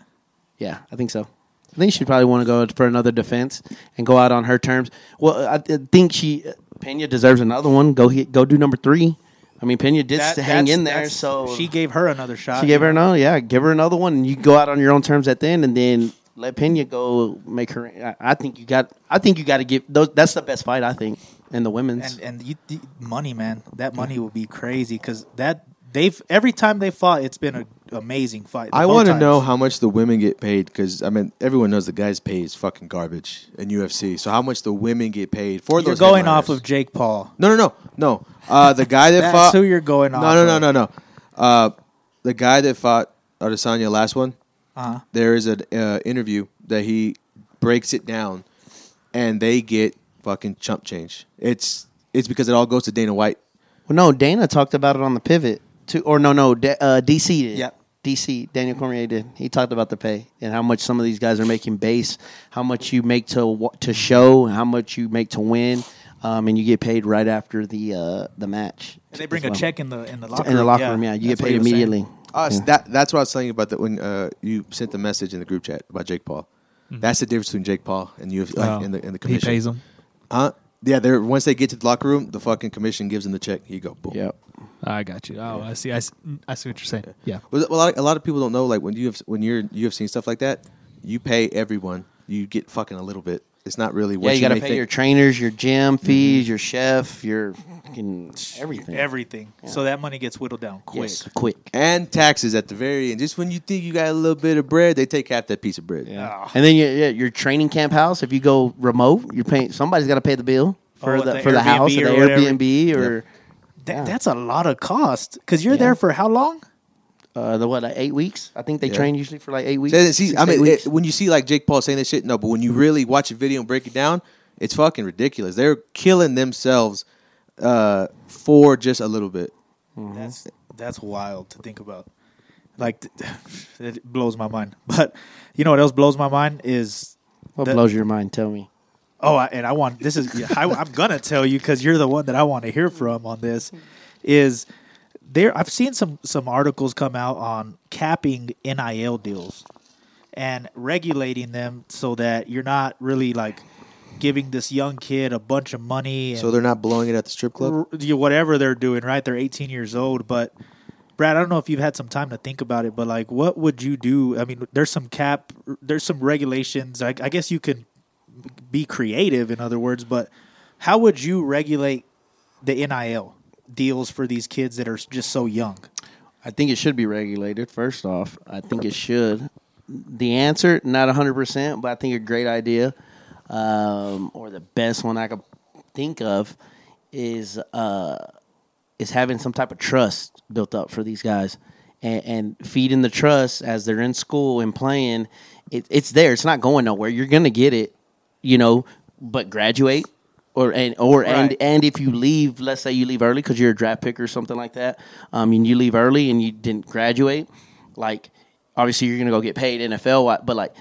Yeah, I think so. I think she'd probably want to go for another defense and go out on her terms. Well, I I think she Pena deserves another one. Go hit, go do number three. I mean, Pena did That- hang in there, so she gave her another shot. She gave her another, yeah. Give her another one, and you go out on your own terms at the end, and then let Pena go make her. I, I think you got. I think you got to give those. That's the best fight, I think, in the women's. and and you, the money, man, that money will be crazy because that they've every time they fought, it's been an amazing fight. I want to know how much the women get paid because I mean everyone knows the guys pay is fucking garbage in UFC. So how much the women get paid for you're those? going off of Jake Paul. no, no, no, no. Uh, the guy that That's fought. who you're going no, off. no, no, no, no, no. Uh, the guy that fought Adesanya last one. Uh-huh. There is an uh, interview that he breaks it down, and they get fucking chump change. It's it's because it all goes to Dana White. well, no, Dana talked about it on the pivot too, or no, no, Da- uh, DC did. Yeah. DC Daniel Cormier did. He talked about the pay and how much some of these guys are making base, how much you make to to show, how much you make to win, um, and you get paid right after the uh, the match. And they bring as a check in the in the locker in the room. locker room. Yeah, you That's get paid was saying. immediately. Us, Yeah. that that's what I was telling you about that when uh, you sent the message in the group chat about Jake Paul. That's the difference between Jake Paul and you like, Oh, in the in the commission. he commission. pays them. Huh? Yeah, they're once they get to the locker room, the fucking commission gives them the check. You go boom. Yep. I got you. Oh, I see. I, s- I see what you're saying. Yeah. Well, a lot, of, a lot of people don't know like when you have when you're UFC and stuff like that, you pay everyone. You get fucking a little bit. It's not really what Yeah, you got to pay think. your trainers, your gym fees, your chef, your everything. Everything. So that money gets whittled down quick. Yes, quick. and taxes at the very end. Just when you think you got a little bit of bread, they take half that piece of bread. Ah. And then your, yeah, your training camp house. If you go remote, you're paying. Somebody's got to pay the bill for Oh, the, the for the house Airbnb or the or whatever. Airbnb or That, Yeah. That's a lot of cost because you're Yeah. there for how long? Uh, the what like eight weeks. I think they Yeah. train usually for like eight weeks. So, see, six I mean, it, when you see like Jake Paul saying this shit, no, but when you really watch a video and break it down, it's fucking ridiculous. They're killing themselves uh, for just a little bit. That's that's wild to think about. Like it blows my mind. But you know what else blows my mind is what the- blows your mind? Tell me. Oh, I- and I want this is I, I'm gonna tell you because you're the one that I want to hear from on this. Is there? I've seen some some articles come out on capping NIL deals and regulating them so that you're not really like giving this young kid a bunch of money. And So they're not blowing it at the strip club. whatever they're doing, right? They're 18 years old, but Brad, I don't know if you've had some time to think about it, but like, what would you do? I mean, there's some cap, there's some regulations. I, I guess you can be creative, in other words, but how would you regulate the NIL deals for these kids that are just so young? I think it should be regulated. First off, I think it should. The answer, not hundred percent, but I think a great idea, um, or the best one I could think of, is uh, is having some type of trust built up for these guys, and, and feeding the trust as they're in school and playing. It, it's there. It's not going nowhere. You're gonna get it, you know. But graduate, or and or and Right. and if you leave, let's say you leave early because you're a draft pick or something like that, um, and you leave early and you didn't graduate, like obviously you're gonna go get paid NFL, but like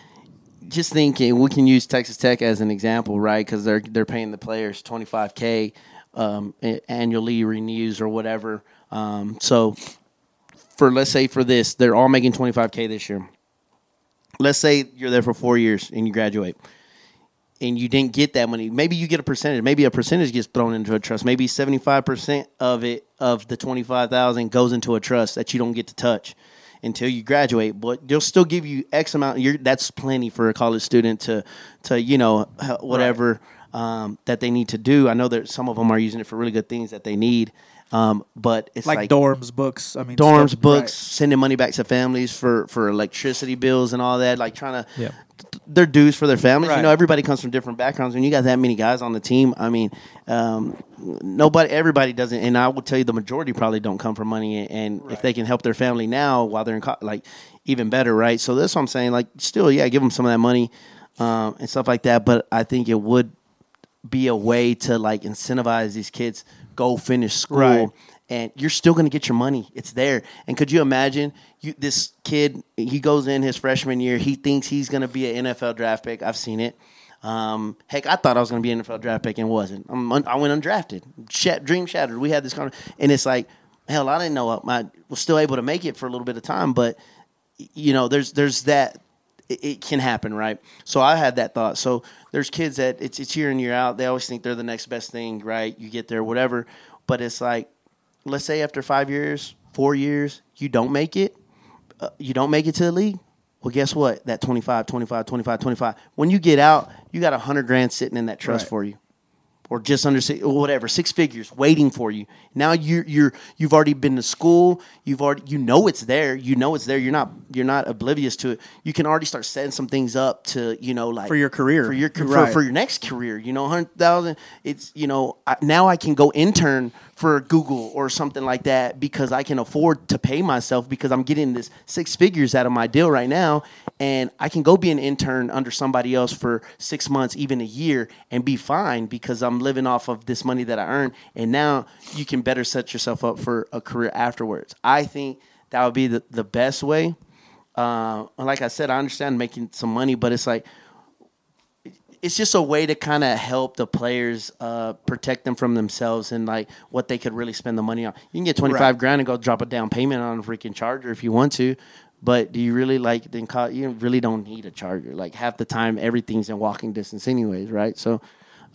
just thinking, we can use Texas Tech as an example, right? Because they're they're paying the players twenty five k um, annually renews or whatever. Um, so for let's say for this, they're all making twenty five k this year. Let's say you're there for four years and you graduate and you didn't get that money, maybe you get a percentage. Maybe a percentage gets thrown into a trust. Maybe seventy five percent of it of the twenty five thousand goes into a trust that you don't get to touch until you graduate. But they'll still give you X amount. You're, that's plenty for a college student to to you know whatever um, that they need to do. I know that some of them are using it for really good things that they need. Um, but it's like, like, dorms, books. I mean, dorms, stuff- books, right. sending money back to families for for electricity bills and all that. Like trying to Yeah. their dues for their families. Right. You know, everybody comes from different backgrounds. When you got that many guys on the team, I mean, um, nobody, everybody doesn't. And I will tell you, the majority probably don't come from money. And if they can help their family now while they're in, co- like, even better, right? So that's what I'm saying. Like, still, yeah, give them some of that money um, and stuff like that. But I think it would be a way to like incentivize these kids go finish school Right. and you're still going to get your money. It's there. And could you imagine you this kid he goes in his freshman year he thinks he's going to be an nfl draft pick. I've seen it. Um, heck i thought i was going to be an nfl draft pick and wasn't. I'm, un- i went undrafted. Shat- dream shattered. We had this kind and it's like hell i didn't know i was still able to make it for a little bit of time but you know there's there's that it, it can happen, right? So I had that thought. So there's kids that it's it's year in year out. They always think they're the next best thing, right? You get there, whatever. But it's like, let's say after five years, four years, you don't make it. Uh, you don't make it to the league. Well, guess what? That 25, 25, 25, 25. When you get out, you got a hundred grand sitting in that trust Right. for you or just under six, whatever, six figures waiting for you. Now you're you're you've already been to school. You've already you know it's there. You know it's there. You're not you're not oblivious to it. You can already start setting some things up to you know like For your career. for your for, Right. for your next career. You know, hundred thousand. It's you know I, now I can go intern for Google or something like that because I can afford to pay myself because I'm getting this six figures out of my deal right now, and I can go be an intern under somebody else for six months, even a year, and be fine because I'm living off of this money that I earn. And now you can better set yourself up for a career afterwards. I think that would be the, the best way. Uh, like I said, I understand making some money, but it's like it's just a way to kind of help the players uh, protect them from themselves and like what they could really spend the money on. You can get twenty five Right. grand and go drop a down payment on a freaking charger if you want to, but do you really like then call, you really don't need a charger. Like half the time, everything's in walking distance anyways, right? So.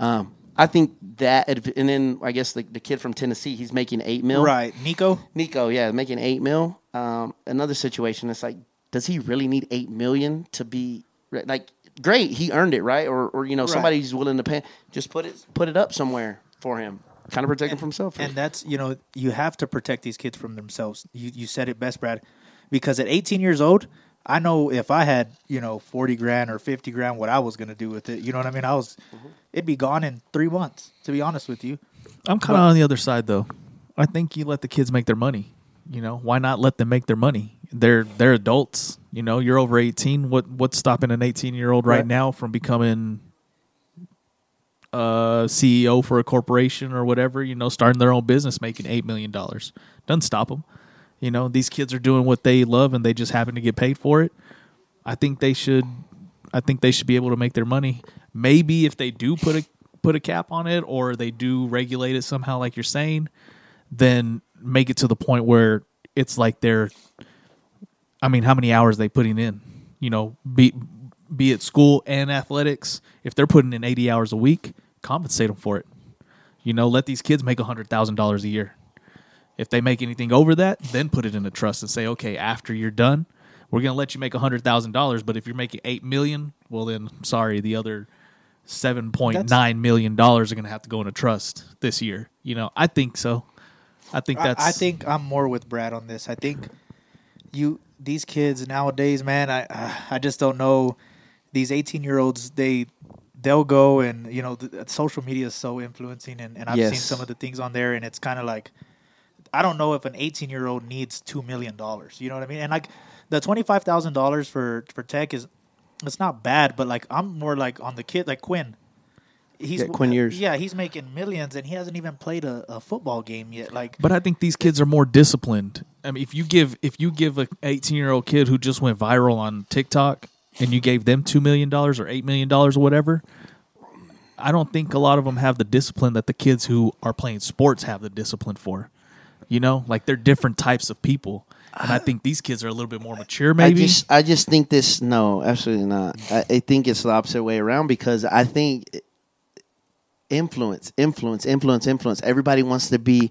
Um, I think that, and then I guess the, the kid from Tennessee, he's making eight mil. Right, Nico. Nico, yeah, making eight mil. Um, another situation, it's like, does he really need eight million to be like great? He earned it, right? Or, or you know, Right. somebody's willing to pay. Just put it, put it up somewhere for him. Kind of protect him from himself. And that's you know you have to protect these kids from themselves. You you said it best, Brad, because at 18 years old, I know if I had you know 40 grand or 50 grand, what I was gonna do with it. You know what I mean? I was, mm-hmm. it'd be gone in three months. To be honest with you, I'm kind of on the other side though. I think you let the kids make their money. You know, why not let them make their money? They're they're adults. You know, you're over 18. What what's stopping an 18 year old right, Right. now from becoming uh, a CEO for a corporation or whatever? You know, starting their own business, making eight million dollars doesn't stop them. You know, these kids are doing what they love and they just happen to get paid for it. I think they should. I think they should be able to make their money. Maybe if they do put a put a cap on it or they do regulate it somehow, like you're saying, then make it to the point where it's like they're. I mean, how many hours they putting in? You know, be be it school and athletics. If they're putting in 80 hours a week, compensate them for it. You know, let these kids make hundred thousand dollars a year. If they make anything over that, then put it in a trust and say, okay, after you're done, we're going to let you make hundred thousand dollars. But if you're making eight million, well, then sorry, the other seven point nine million dollars are going to have to go in a trust this year. You know, I think so. I think that's. I think I'm more with Brad on this. I think you these kids nowadays, man. I I just don't know. These 18 year olds, they they'll go and you know the, social media is so influencing, and, and I've seen some of the things on there, and it's kind of like I don't know if an 18 year old needs two million dollars. You know what I mean? And like the twenty five thousand dollars for for tech is it's not bad, but like I'm more like on the kid like Quinn. He's Yeah, Quinn Ewers. Yeah, he's making millions, and he hasn't even played a, a football game yet. Like, But I think these kids are more disciplined. I mean, if you give if you give a 18 year old kid who just went viral on TikTok and you gave them two million dollars or eight million dollars or whatever, I don't think a lot of them have the discipline that the kids who are playing sports have the discipline for. You know, like they're different types of people. and I think these kids are a little bit more mature. I Maybe just, I just think this. No, absolutely not. I, I think it's the opposite way around because I think influence, influence, influence, influence. Everybody wants to be.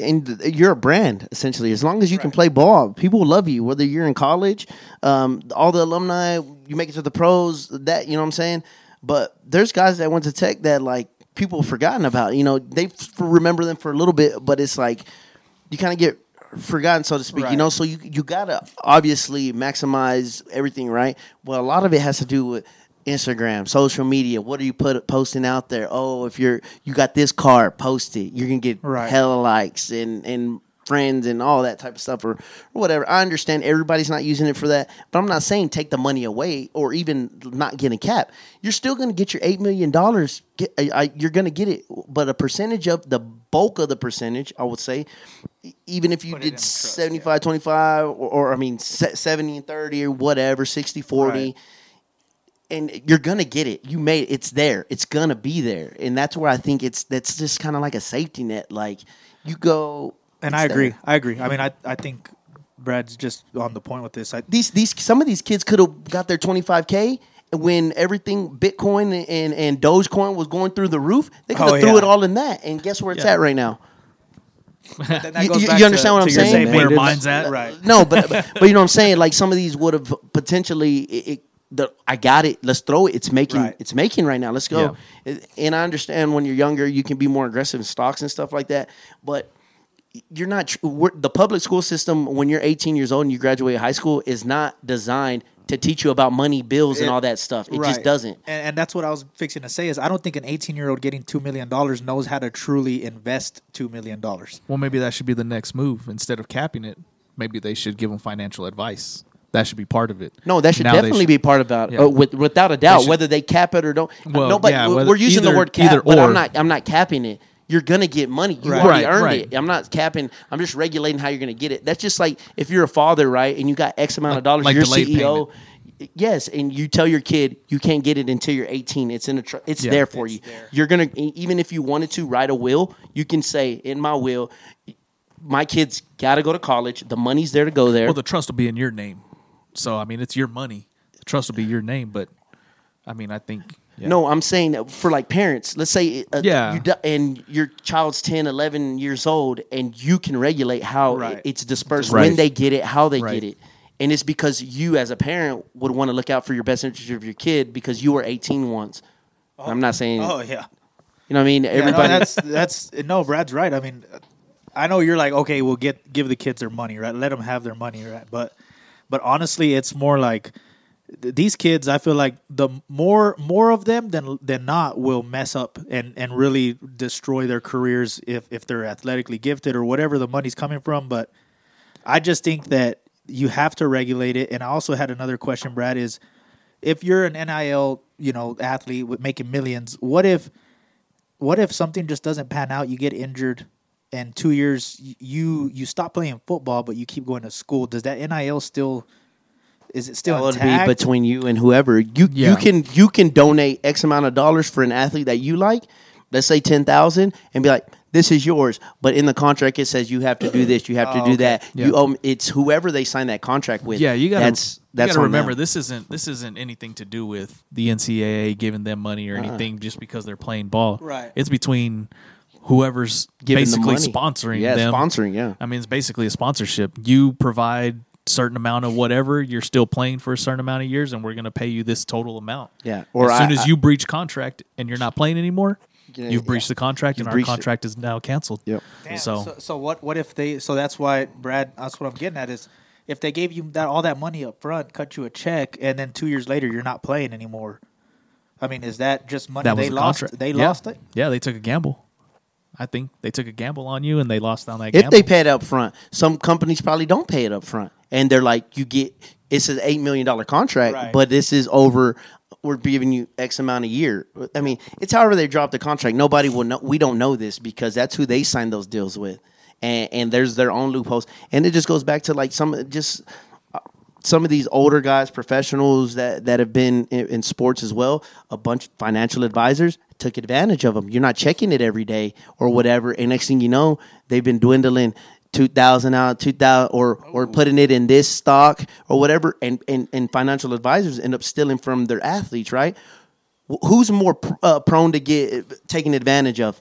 And you're a brand essentially. As long as you can play ball, people will love you. Whether you're in college, um, all the alumni, you make it to the pros. That you know what I'm saying. But there's guys that went to Tech that like people have forgotten about. You know, they f- remember them for a little bit, but it's like you kind of get forgotten, so to speak. You know, so you you gotta obviously maximize everything, right? Well, a lot of it has to do with Instagram, social media. What are you put posting out there? Oh, if you're you got this car, post it. You're gonna get Right. hella likes and and friends and all that type of stuff or, or whatever. I understand everybody's not using it for that, but I'm not saying take the money away or even not get a cap. You're still going to get your eight million dollars. Get, I, I, you're going to get it, but a percentage of the bulk of the percentage, I would say, even if you Put did trust, 75 25 or, or I mean 70 and 30 or whatever, 60 40 Right. and you're gonna get it. You made it. It's there. It's gonna be there, and that's where I think it's that's just kind of like a safety net. Like you go, And I agree. there. I agree. I mean, I I think Brad's just on the point with this. I, These these some of these kids could have got their 25k when everything Bitcoin and and Dogecoin was going through the roof. They could have Oh, threw yeah. it all in that, and guess where it's Yeah. at right now. You- you- back you understand what I'm to saying? same Where mine's at? right? No, but, but but you know what I'm saying. Like some of these would have potentially. It, it, the, I got it. Let's throw it. It's making. Right. It's making right now. Let's go. And I understand when you're younger, you can be more aggressive in stocks and stuff like that. But you're not. We're, the public school system when you're 18 years old and you graduate high school is not designed to teach you about money, bills, and It- all that stuff. It just doesn't. And, and that's what I was fixing to say is I don't think an 18 year old getting two million dollars knows how to truly invest two million dollars. Well, maybe that should be the next move. Instead of capping it, maybe they should give them financial advice. That should be part of it. No, that should Now definitely should- be part about Yeah. uh, with, without a doubt. should- whether they cap it or don't. Well, no, but yeah, we're- whether- we're using the word cap, either but I'm not. I'm not capping it. You're gonna get money. You Right. already Right, earned right. it. I'm not capping. I'm just regulating how you're gonna get it. That's just like if you're a father, right, and you got X amount of dollars. like you're delayed CEO. Yes, and you tell your kid you can't get it until you're 18. It's in a. Tr- it's Yeah. there for It's you. there. You're gonna even if you wanted to write a will, you can say in my will, my kids got to go to college. The money's there to go there. Well, the trust will be in your name. So I mean, it's your money. The trust will be your name. But I mean, I think yeah. No, I'm saying that for like parents. Let's say uh, Yeah. you do, and your child's 10, 11 years old and you can regulate how Right. it- it's dispersed, Right. when they get it, how they Right. get it. And it's because you as a parent would want to look out for your best interest of your kid because you were 18 once. I'm not saying, Oh yeah. you know what I mean? Yeah, no, Everybody that's that's no. Brad's right. I mean, I know you're like, okay, we'll get give the kids their money, right? Let them have their money, right? But but honestly, it's more like th- these kids. I feel like the more more of them than than not will mess up and and really destroy their careers if if they're athletically gifted or whatever the money's coming from. But I just think that you have to regulate it. And I also had another question, Brad, is if you're an NIL, you know, athlete with making millions, what if what if something just doesn't pan out, you get injured and 2 years you you stop playing football but you keep going to school, does that NIL still is it still that would intact? be between you and whoever. You Yeah. you can you can donate X amount of dollars for an athlete that you like. Let's say ten thousand, and be like, "This is yours." But in the contract, it says you have to do this, you have to Oh, do okay. that. Yeah. You owe. It's whoever they sign that contract with. Yeah, you got That's to that's you got to on remember them. this isn't this isn't anything to do with the NCAA giving them money or uh-uh. anything just because they're playing ball. Right. It's between whoever's Giving the basically money. sponsoring Yeah, them. sponsoring, yeah. I mean, it's basically a sponsorship. You provide certain amount of whatever you're still playing for a certain amount of years and we're going to pay you this total amount Yeah, or as soon as I- you breach contract and you're not playing anymore Yeah, you've breached yeah. the contract You've and our contract is now canceled Yep. Damn, so, so so what what if they so that's why Brad that's what I'm getting at is if they gave you that all that money up front, cut you a check, and then two years later you're not playing anymore. I mean, is that just money that they the lost? contract They yeah. lost it. yeah they took a gamble i think they took a gamble on you and they lost on that If they pay it up front, some companies probably don't pay it up front, and they're like, "You get it's an eight million dollar contract, Right. but this is over. We're giving you X amount a year." I mean, it's however they drop the contract. Nobody will know. We don't know this because that's who they signed those deals with, and and there's their own loopholes, and it just goes back to like some just uh, some of these older guys, professionals that, that have been in, in sports as well, a bunch of financial advisors took advantage of them. You're not checking it every day or whatever, and next thing you know, they've been dwindling two thousand out, two thousand, or or putting it in this stock or whatever, and, and and financial advisors end up stealing from their athletes, right? Who's more pr- uh, prone to get taken advantage of?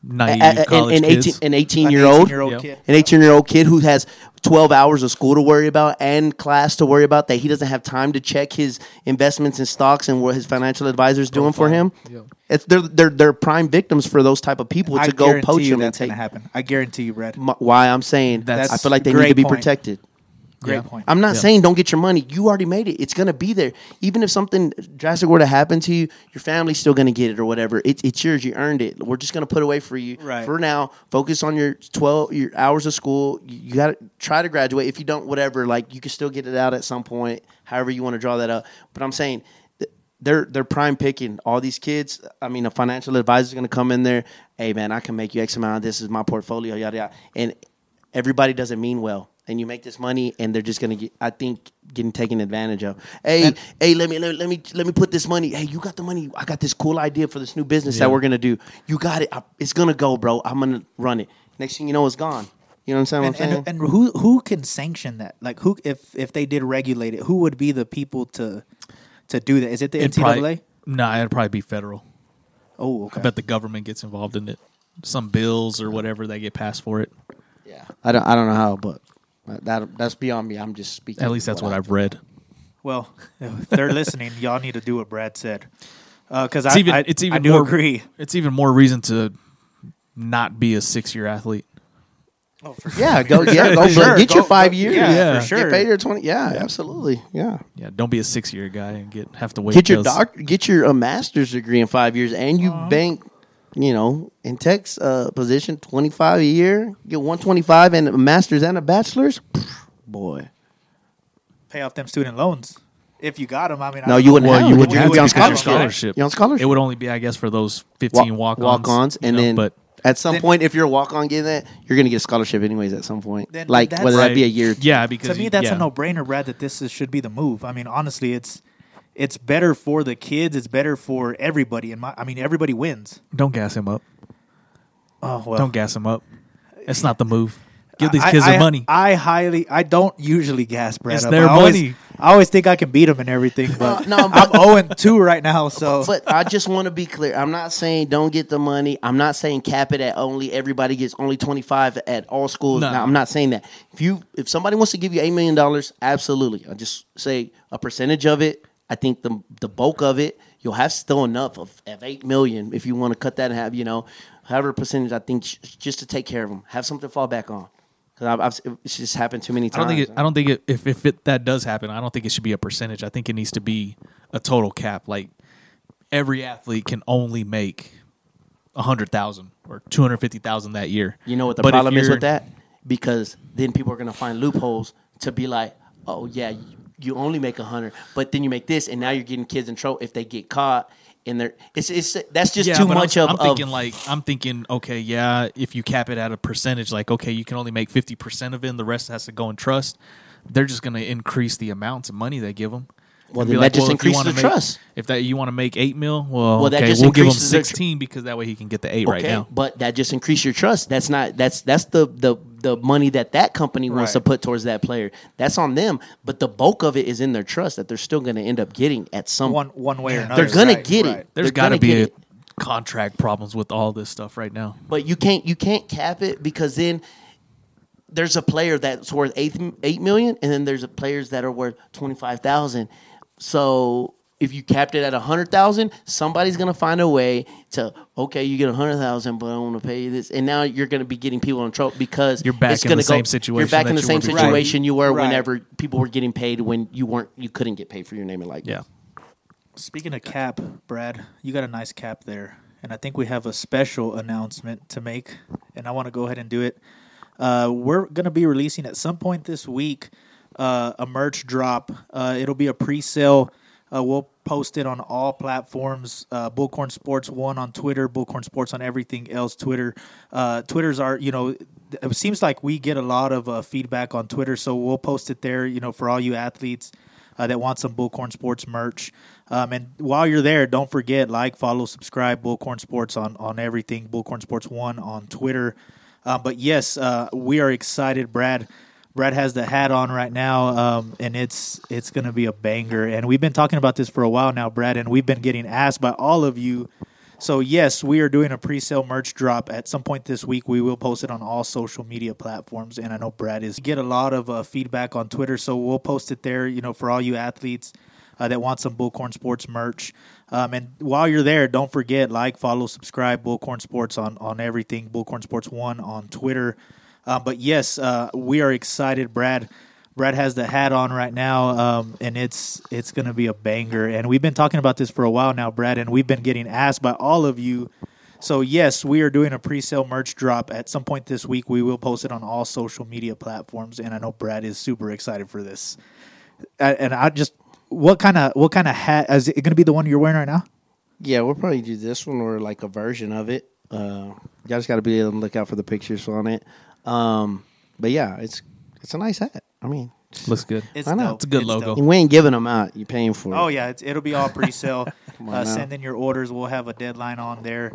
Naive A- a- college an, an kids. eighteen an eighteen year old, 18-year-old Yep. kid. an 18 year old kid who has 12 hours of school to worry about and class to worry about that he doesn't have time to check his investments in stocks and what his financial advisor is doing for him it's they're, they're they're prime victims for those type of people I to go guarantee poach you them and that's take to happen. I guarantee you, Brad. M- why i'm saying That's i feel like they great need to be point. protected Great Yeah. point. I'm not Yeah. saying don't get your money. You already made it. It's gonna be there. Even if something drastic were to happen to you, your family's still gonna get it or whatever. It, it's yours. You earned it. We're just gonna put away for you Right. for now. Focus on your 12 your hours of school. You, you got to try to graduate. If you don't, whatever. Like you can still get it out at some point. However you want to draw that up. But I'm saying. They're they're prime picking all these kids. I mean, a financial advisor is going to come in there. Hey, man, I can make you X amount. This is my portfolio. Yada yada. And everybody doesn't mean well and you make this money and they're just gonna get i think getting taken advantage of hey hey let me, let me let me let me put this money hey you got the money i got this cool idea for this new business Yeah. that we're gonna do you got it I- it's gonna go bro i'm gonna run it next thing you know it's gone you know what i'm saying, and, what I'm saying? and, and who who can sanction that? Like who if if they did regulate it, who would be the people to to do that? Is it the It'd NCAA? probably, nah, it'd probably be federal. oh, okay. I bet the government gets involved in it. Some bills or whatever they get passed for it. yeah i don't i don't know how but that that's beyond me i'm just speaking At least that's what I- I've read. Well, if they're listening, y'all need to do what Brad said. Because It's I, even I, it's even I do more, agree. It's even more reason to not be a six year athlete. Oh, for yeah go yeah go Sure, get your five go- years yeah, Yeah. for sure. get paid your 20 yeah absolutely yeah Yeah, don't be a six year guy and get have to wait. get your till- doc, get your a master's degree in five years, and you Uh-huh. bank, you know, in tech's uh, position twenty five a year, get one twenty five and a master's and a bachelor's. Boy, Pay off them student loans if you got them. I mean, no, don't you wouldn't Well, have. you to. wouldn't You'd have be to on because your scholarship. scholarship. You're on scholarship. It would only be, I guess, for those fifteen walk walk-ons, and then but at some Then- point, if you're a walk on getting that, you're gonna get a scholarship anyways. At some point, Then like that's- whether that be a year. Yeah, because to me that's yeah. a no-brainer brad that this is, should be the move i mean honestly it's it's better for the kids it's better for everybody and my i mean everybody wins Don't gas him up. oh well Don't gas him up. It's not the move. Give these I- kids I, their money. i highly i don't usually gas brad It's up. their I always, money. i always think i can beat them and everything uh, but no, i'm 0 2 right now so But I just want to be clear. I'm not saying don't get the money. I'm not saying cap it at only everybody gets only 25 at all schools. No. No, I'm not saying that. If you if somebody wants to give you 8 million dollars, absolutely. I just say a percentage of it. I think the the bulk of it, you'll have still enough of, of 8 million if you want to cut that and have, you know, however percentage I think sh- just to take care of them. Have something to fall back on. I've it's just happened too many times. I don't think it, I don't think it, if if it, that does happen, I don't think it should be a percentage. I think it needs to be a total cap. Like every athlete can only make a hundred thousand or two hundred fifty thousand that year. You know what the But problem is with that? Because then people are going to find loopholes to be like, oh yeah, you, only make a hundred, but then you make this, and now you're getting kids in trouble if they get caught. And they're it's it's that's just Yeah, too but I'm- much of. I'm of- thinking like I'm thinking, okay, yeah, if you cap it at a percentage, like okay, you can only make fifty percent of it, and the rest has to go in trust. They're just going to increase the amounts of money they give them. Well, then that just increases the trust. If that you want to make eight mil, well, Well, that just we'll give him increases their tr- sixteen because that way he can get the eight okay, right now. but that just increase your trust. That's not that's that's the the the money that that company wants to put towards that player. That's on them. But the bulk of it is in their trust that they're still going to end up getting at some. one one way or another they're going right, to get right. it. There's They're got to gonna be a contract problems with all this stuff right now. But you can't you can't cap it because then there's a player that's worth eight eight million, and then there's a players that are worth twenty five thousand. So if you capped it at a hundred thousand, somebody's gonna find a way to okay, you get a hundred thousand, but I want to pay you this, and now you're gonna be getting people in trouble because You're back it's in gonna the same situation You're back in the same were situation you were Right. whenever people were getting paid when you weren't you couldn't get paid for your name and like Yeah. Speaking of cap, Brad, you got a nice cap there, and I think we have a special announcement to make, and I want to go ahead and do it. Uh, we're going to be releasing at some point this week uh, a merch drop. Uh, it'll be a pre-sale. Uh, we'll post it on all platforms. Uh, Bullcorn Sports One on Twitter, Bullcorn Sports on everything else. Twitter, uh, Twitter's are you know. It seems like we get a lot of uh, feedback on Twitter, so we'll post it there. You know, for all you athletes uh, that want some Bullcorn Sports merch. Um, and while you're there, don't forget like, follow, subscribe Bullcorn Sports on on everything. Bullcorn Sports One on Twitter. Uh, but yes, uh, we are excited. Brad, Brad has the hat on right now, um, and it's it's going to be a banger. And we've been talking about this for a while now, Brad, and we've been getting asked by all of you. So yes, we are doing a pre-sale merch drop at some point this week. We will post it on all social media platforms, and I know Brad is get a lot of uh, feedback on Twitter, so we'll post it there. You know, for all you athletes uh, that want some Bullcorn Sports merch. Um, and while you're there, don't forget like, follow, subscribe Bullcorn Sports on on everything. Bullcorn Sports One on Twitter. Uh, but yes, uh, we are excited, Brad. Brad has the hat on right now, um, and it's it's to be a banger. And we've been talking about this for a while now, Brad, and we've been getting asked by all of you. So yes, we are doing a pre-sale merch drop at some point this week. We will post it on all social media platforms, and I know Brad is super excited for this. And I just, what kind of what kind of hat is it going to be? The one you're wearing right now? Yeah, we'll probably do this one or like a version of it. Uh, you just got to be able to look out for the pictures on it. Um, but yeah, it's it's a nice hat. I mean, Looks good. It's I know. dope. It's a good logo. dope. we ain't giving them out. You're paying for it. Oh yeah, it's, it'll be all pre-sale. on uh, now. send in your orders. We'll have a deadline on there.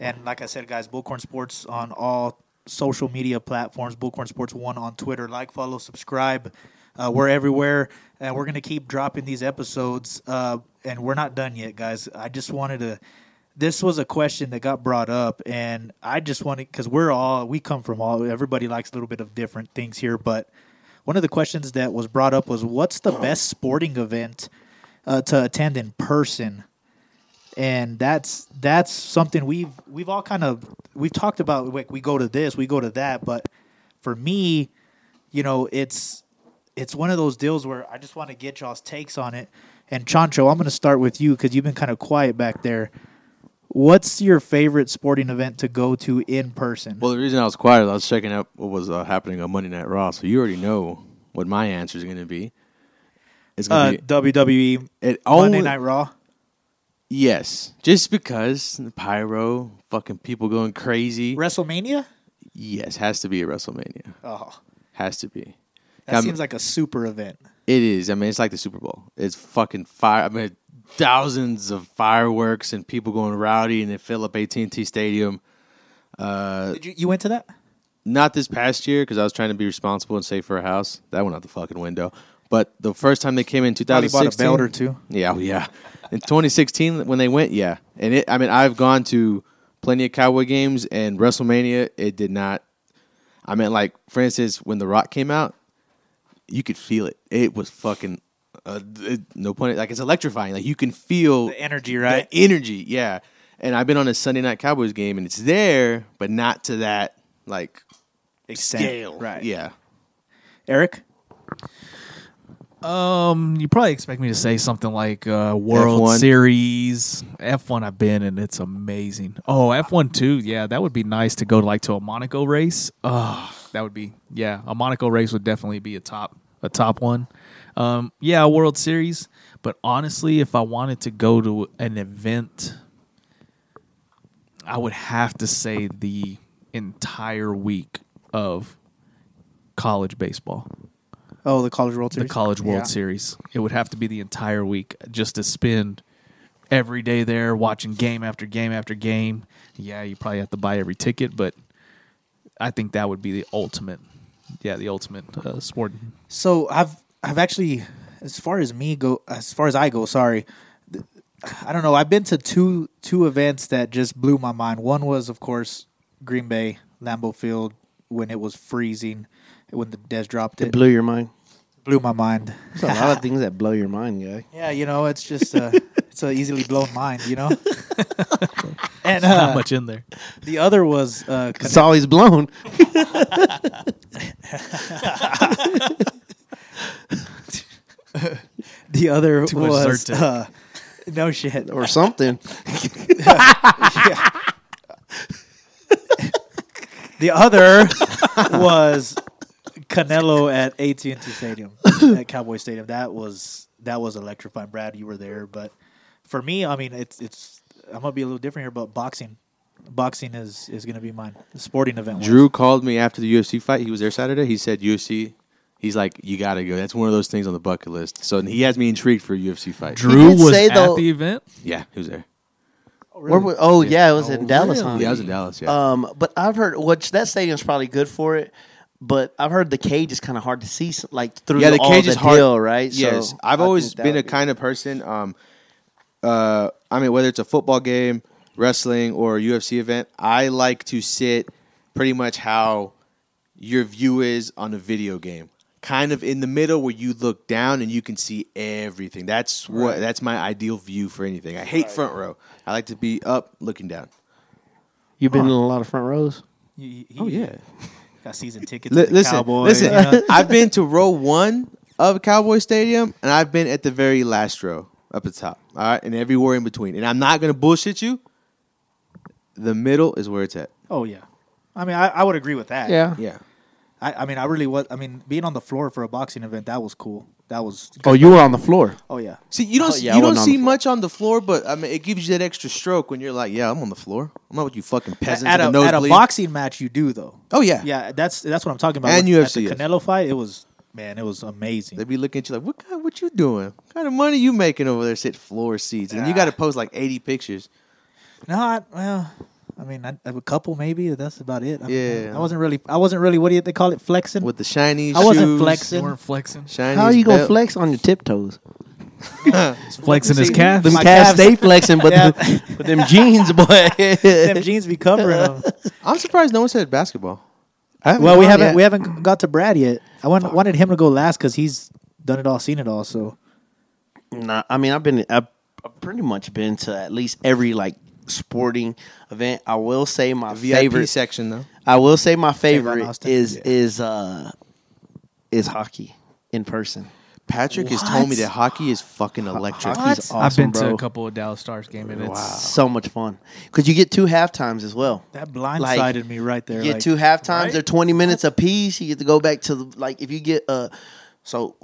And like I said, guys, Bullcorn Sports on all social media platforms. Bullcorn Sports One on Twitter. Like, follow, subscribe. Uh, we're everywhere, and we're gonna keep dropping these episodes. Uh, and we're not done yet, guys. I just wanted to. This was a question that got brought up, and I just wanted because we're all we come from all. Everybody likes a little bit of different things here, but one of the questions that was brought up was, "What's the best sporting event uh, to attend in person?" and that's that's something we've we've all kind of we've talked about like we go to this we go to that but for me you know it's it's one of those deals where i just want to get y'all's takes on it and chancho i'm going to start with you because you've been kind of quiet back there what's your favorite sporting event to go to in person Well, the reason I was quiet, is I was checking out what was uh, happening on Monday Night Raw, so you already know what my answer is going to be. It's uh, going to be wwe it monday night raw Yes, just because the pyro, fucking people going crazy. wrestlemania Yes, has to be a WrestleMania. oh Has to be. that Um, seems like a super event It is. I mean, it's like the Super Bowl. It's fucking fire. I mean, thousands of fireworks and people going rowdy, and they fill up AT and T Stadium. Uh, Did you, you went to that not this past year because I was trying to be responsible and save for a house. That went out the fucking window. But the first time they came in Probably bought a 2016, belt or two Yeah, oh, yeah. In 2016, when they went, yeah, and it. I mean, I've gone to plenty of Cowboy games and WrestleMania. It did not. I mean, like for instance, when The Rock came out, you could feel it. It was fucking. Uh, it, no point. Like it's electrifying. Like you can feel the energy right the energy. Yeah. And I've been on a Sunday night Cowboys game, and it's there, but not to that like Extent. scale. right Yeah. eric Um, you probably expect me to say something like uh, World F1. Series, F one. I've been and it's amazing. Oh, F one too. Yeah, that would be nice to go like to a Monaco race. Oh, that would be yeah. A Monaco race would definitely be a top a top one. Um, yeah, a World Series. But honestly, if I wanted to go to an event, I would have to say the entire week of college baseball Oh, the College World the Series. College World Yeah. Series. It would have to be the entire week just to spend every day there watching game after game after game. Yeah, you probably have to buy every ticket, but I think that would be the ultimate. Yeah, the ultimate uh, sport. So I've I've actually, as far as me go, as far as I go, sorry, I don't know. I've been to two two events that just blew my mind. One was, of course, Green Bay Lambeau Field when it was freezing, when the Dez dropped It it, blew your mind. blew my mind. There's a lot of things that blow your mind, guy. Yeah, you know, it's just uh, it's a easily blown mind, you know. and Not uh, much in there. the other was uh, It's always blown. The other Too much was Zyrtec. uh, no shit. or something. The other was Canelo at AT and T Stadium, at Cowboy Stadium. That was that was electrifying. Brad, you were there, but for me, I mean, it's it's. I'm gonna be a little different here, but boxing, boxing is is gonna be mine. The sporting event. was. Drew called me after the UFC fight. He was there Saturday. He said UFC. He's like, you got to go. That's one of those things on the bucket list. So he has me intrigued for a UFC fight. Drew did was say, at though- the event. Yeah, he was there. Where wa- oh yeah, it was in Dallas. Huh? Yeah, I was in Dallas. Yeah. Um, but I've heard which that stadium's probably good for it. But I've heard the cage is kind of hard to see, s- like through yeah, the all cage the is hard. deal, right? Yes, So I've I always think that been a be- kind of person. Um, uh, I mean, whether it's a football game, wrestling, or a UFC event, I like to sit pretty much how your view is on a video game. Kind of in the middle where you look down and you can see everything. That's what. That's my ideal view for anything. I hate front row. I like to be up looking down. You've been in a lot of front rows. He- he Oh yeah. got season tickets. Li- to the listen, Cowboys, listen. you know? I've been to row one of Cowboy Stadium, and I've been at the very last row up at the top. All right, and everywhere in between. And I'm not gonna bullshit you. The middle is where it's at. Oh yeah, I mean I, I would agree with that. Yeah. Yeah. I, I mean I really was. I mean being on the floor for a boxing event that was cool. That was. Oh, you were on the floor. Oh yeah. See, you don't Oh, yeah, I you don't wasn't on the see floor. much on the floor, but I mean, it gives you that extra stroke when you're like, "Yeah, I'm on the floor. I'm not with you fucking peasants At at a, the at a nosebleed." boxing match, you do though. oh yeah, Yeah, that's that's what I'm talking about. And With- UFC, at the. Canelo fight, it was man, it was amazing. they'd be looking at you like, "What kind? What you doing? What kind of money you making over there? Sit floor seats, and you got to post like 80 pictures." No, I, well, I mean, I, a couple maybe. That's about it. I mean, Yeah. I wasn't really. I wasn't really. What do you, they call it? Flexing. with the shiny. I wasn't shoes, flexing. You weren't flexing. Shiny How are you gonna belt. flex on your tiptoes? He's flexing his See, calves. Them calves calves- stay flexing, but Yeah. the, but them jeans, boy. Them jeans be covering them. I'm surprised no one said basketball. Well, we haven't we haven't got to Brad yet. I want, wanted him to go last because he's done it all, seen it all. So Nah, I mean, I've been, I've, I've pretty much been to at least every like sporting event. I will say my VIP favorite. section though. I will say my favorite is Yeah. is uh is hockey in person. Patrick has told me that hockey is fucking electric. Hockey's What? awesome, I've been to a couple of Dallas Stars games and it's So much fun because you get two half times as well. that blindsided Like, me right there. You get like, two half times. right? They're twenty minutes apiece. You get to go back to the like if you get uh so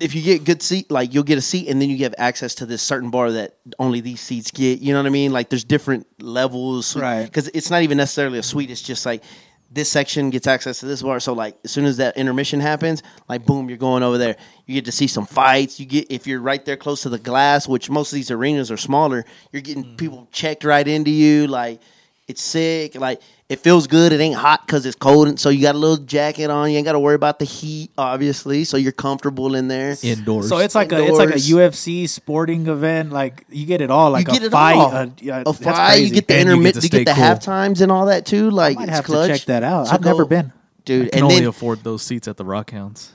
if you get good seat like you'll get a seat and then you have access to this certain bar that only these seats get. You know what I mean? Like there's different levels, Right. Because it's not even necessarily a suite. It's just like this section gets access to this bar. So like as soon as that intermission happens, like boom, you're going over there. You get to see some fights. You get if you're right there close to the glass, which most of these arenas are smaller. You're getting Mm-hmm. people checked right into you. Like it's sick. Like it feels good. It ain't hot because it's cold, and so you got a little jacket on. You ain't got to worry about the heat, obviously. So you're comfortable in there. indoors. So it's like a it's like a UFC sporting event. Like you get it all. Like you get a it fight. all. A, yeah, a that's fight. You get the And you intermittent. get You get, the stay half times and all that too. Like might it's have to check that out. So I've never been. dude. I can and only then, afford those seats at the Rockhounds.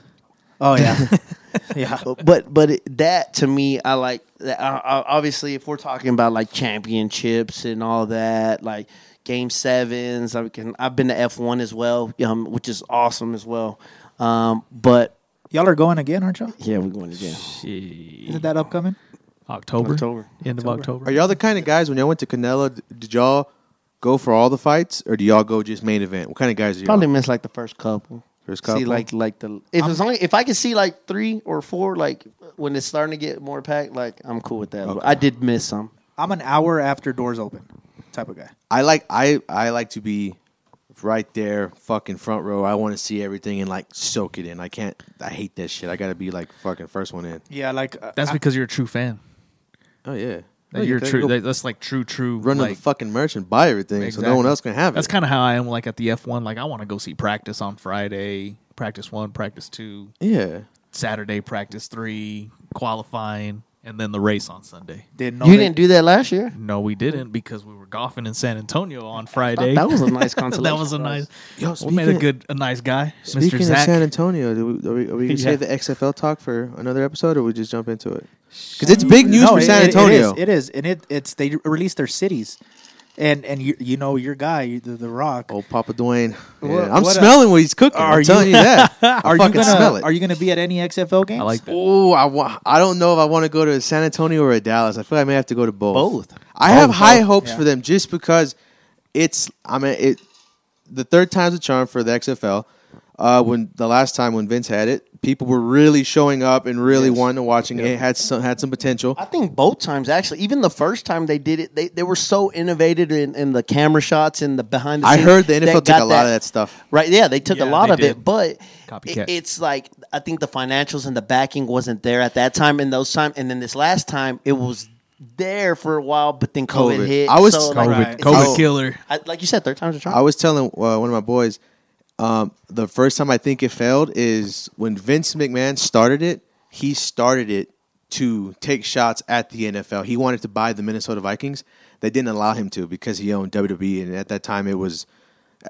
Oh yeah, yeah. but but it, that to me, I like. That. I, I, obviously, if we're talking about like championships and all that, like game sevens, I can. I've been to F one as well, um, which is awesome as well. Um, but Y'all are going again, aren't y'all? yeah, we're going again. Isn't that upcoming? October. October. End of October. Are y'all the kind of guys when y'all went to Canelo? Did y'all go for all the fights, or do y'all go just main event? What kind of guys are y'all? Probably miss like the first couple. First See like like the if it's only if I can see like three or four like when it's starting to get more packed, like I'm cool with that. But Okay. I did miss some. I'm an hour after doors open type of guy. I like I I like to be right there, fucking front row. I want to see everything and like soak it in. I can't. I hate that shit. I got to be like fucking first one in. Yeah, like uh, That's I- because you're a true fan. Oh yeah, That you're true. That, that's like true, true. run to like, the fucking merch and buy everything, so no one else can have it. That's kind of how I am. Like at the F1, like I want to go see practice on Friday, practice one, practice two, yeah. Saturday, practice three, qualifying, and then the race on Sunday. didn't know You they- didn't do that last year. No, we didn't because we were golfing in San Antonio on Friday. That was a nice consolation. that was a prize. nice. Yo, we made a good, a nice guy, Mr. Speaking of Zach. San Antonio, do we, are we, are we gonna Yeah. save the XFL talk for another episode, or we just jump into it? Because it's big news No, for it- San it- Antonio. It is, it is, and it it's they released their cities, and and you you know your guy the, the Rock. Oh, Papa Dwayne. Yeah, What- I'm what, smelling what he's cooking. are I'm you- telling you that. I are you gonna smell it. Are you gonna be at any XFL games? I like that. Oh, I wa- I don't know if I want to go to San Antonio or a Dallas. I feel like I may have to go to both. Both. I have Both, high both, hopes yeah. for them just because it's. I mean, it. The third time's a charm for the XFL. Uh, when the last time when Vince had it, people were really showing up and really Yes. wanting to watching it. It had some had some potential. I think both times actually. Even the first time they did it, they, they were so innovative in, in the camera shots and the behind the scenes. I heard the that NFL took got a lot of that stuff. Right? Yeah, they took Yeah, a lot of did. it, but it, it's like I think the financials and the backing wasn't there at that time. In those time, and then this last time, it was there for a while, but then COVID, COVID. hit. I was- so, like, COVID, Right. COVID killer. I, like you said, third time's a charm. I was telling uh, one of my boys, um, the first time I think it failed is when Vince McMahon started it. He started it to take shots at the NFL. He wanted to buy the Minnesota Vikings. They didn't allow him to because he owned WWE, and at that time it was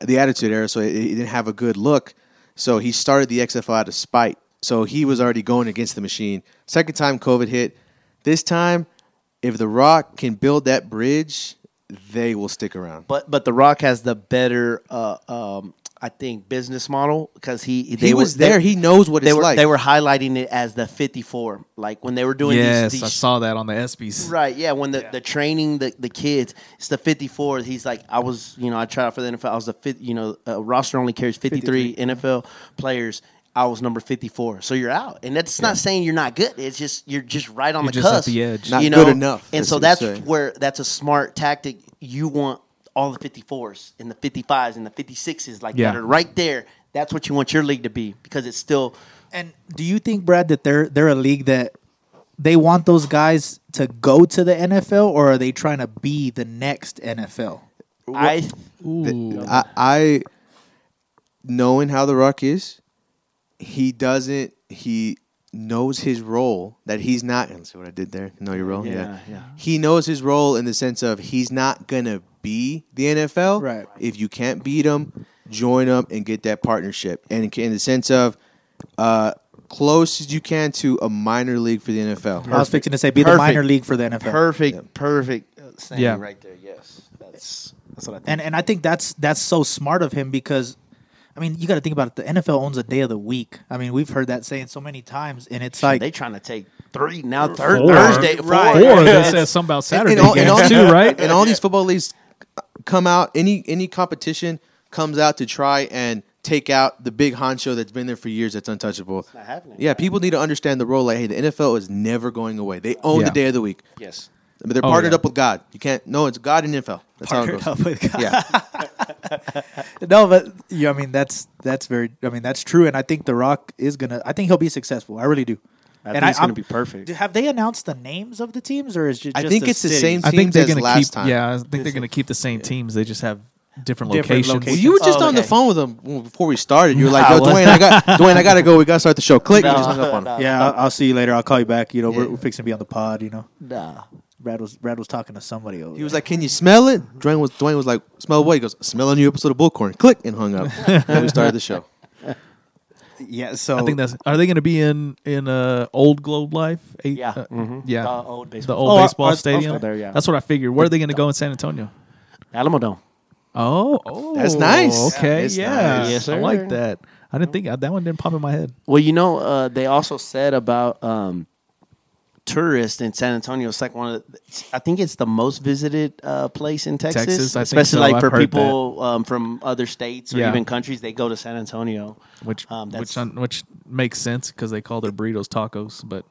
the Attitude Era, so it, it didn't have a good look. So he started the XFL out of spite. So he was already going against the machine. Second time COVID hit. This time, if The Rock can build that bridge, they will stick around. But but The Rock has the better, uh, um, I think, business model because he they he were- was they- there. he knows what they it's were like. they were highlighting it as the 54, like when they were doing Yes, these, I saw that on the ESPYS. Right, yeah. When the, the training the, the kids, it's the 54. He's like, I was, you know, I tried out for the NFL. I was the fifth, you know, uh, roster only carries 53, NFL players. I was number 54. So you're out. And that's not saying you're not good. It's just, you're just right on You're the just at cusp. the edge. Not you good know? enough, And that's so that's where, that's a smart tactic. You want all the 54s and the 55s and the 56s like Yeah. that are right there. That's what you want your league to be because it's still And do you think, Brad, that they're they're a league that they want those guys to go to the NFL, or are they trying to be the next NFL? I Ooh. I, I knowing how the Rock is, he doesn't. He knows his role that he's not. Let's see what I did there. Know your role. Yeah, yeah. He knows his role in the sense of he's not gonna be the NFL. Right. If you can't beat them, join him and get that partnership. And in the sense of uh, close as you can to a minor league for the NFL. I was fixing to say be the minor league for the NFL. perfect, perfect uh, saying Yeah. right there. Yes. That's, that's what I think. And and I think that's that's so smart of him because I mean, you got to think about it. The NFL owns a day of the week. I mean, we've heard that saying so many times, and it's like they trying to take three now. Thir- Four. Thursday, four. Right. Or that It's- says something about Saturday and all, and all, too, right? And all these football leagues come out. Any any competition comes out to try and take out the big honcho that's been there for years. That's untouchable. not happening. Yeah, people need to understand the role. Like, hey, the NFL is never going away. They own Yeah. the day of the week. Yes. But they're Oh, partnered yeah. up with God. You can't. No, it's God and NFL. That's partnered how it up goes. with God. Yeah, no, but yeah, I mean that's that's very. I mean that's true, and I think The Rock is gonna. I think he'll be successful. I really do. I and think it's I'm- going to be perfect. Have they announced the names of the teams, or is it? I just think it's the cities? same I think they're as going to last keep. time. Yeah, I think they're going to keep the same teams. They just have different, Different locations. Well, you were just Oh, on the phone with them before we started. You were like, "Yo. Dwayne, I got Dwayne, I gotta go. We gotta start the show." Click. No, just hung up on no. Yeah, I'll, I'll see you later. I'll call you back. You know, we're, we're fixing to be on the pod. You know, Nah. Brad was Brad was talking to somebody over. He was like, "Can you smell it?" Dwayne was Dwayne was like, "Smell what?" He goes, "Smell a new episode of Bullcorn." Click and hung up. and we started the show. Yeah. So I think that's. Are they going to be in in uh, Old Globe Life? Eight, Yeah. uh, Mhm. yeah. The old the baseball. old Oh, baseball I- stadium. go there, yeah. That's what I figured. Where are they going to go in San Antonio? Alamodome. Oh, oh, That's nice. Okay, It's yeah, nice. Yes, I like that. I didn't think that one didn't pop in my head. Well, you know, uh, they also said about um, tourists in San Antonio. It's like one of, the, I think it's the most visited uh, place in Texas, Texas, I think especially so. like I've for people um, from other states or Yeah. even countries. They go to San Antonio. Which Um, which un- which makes sense because they call their burritos tacos. But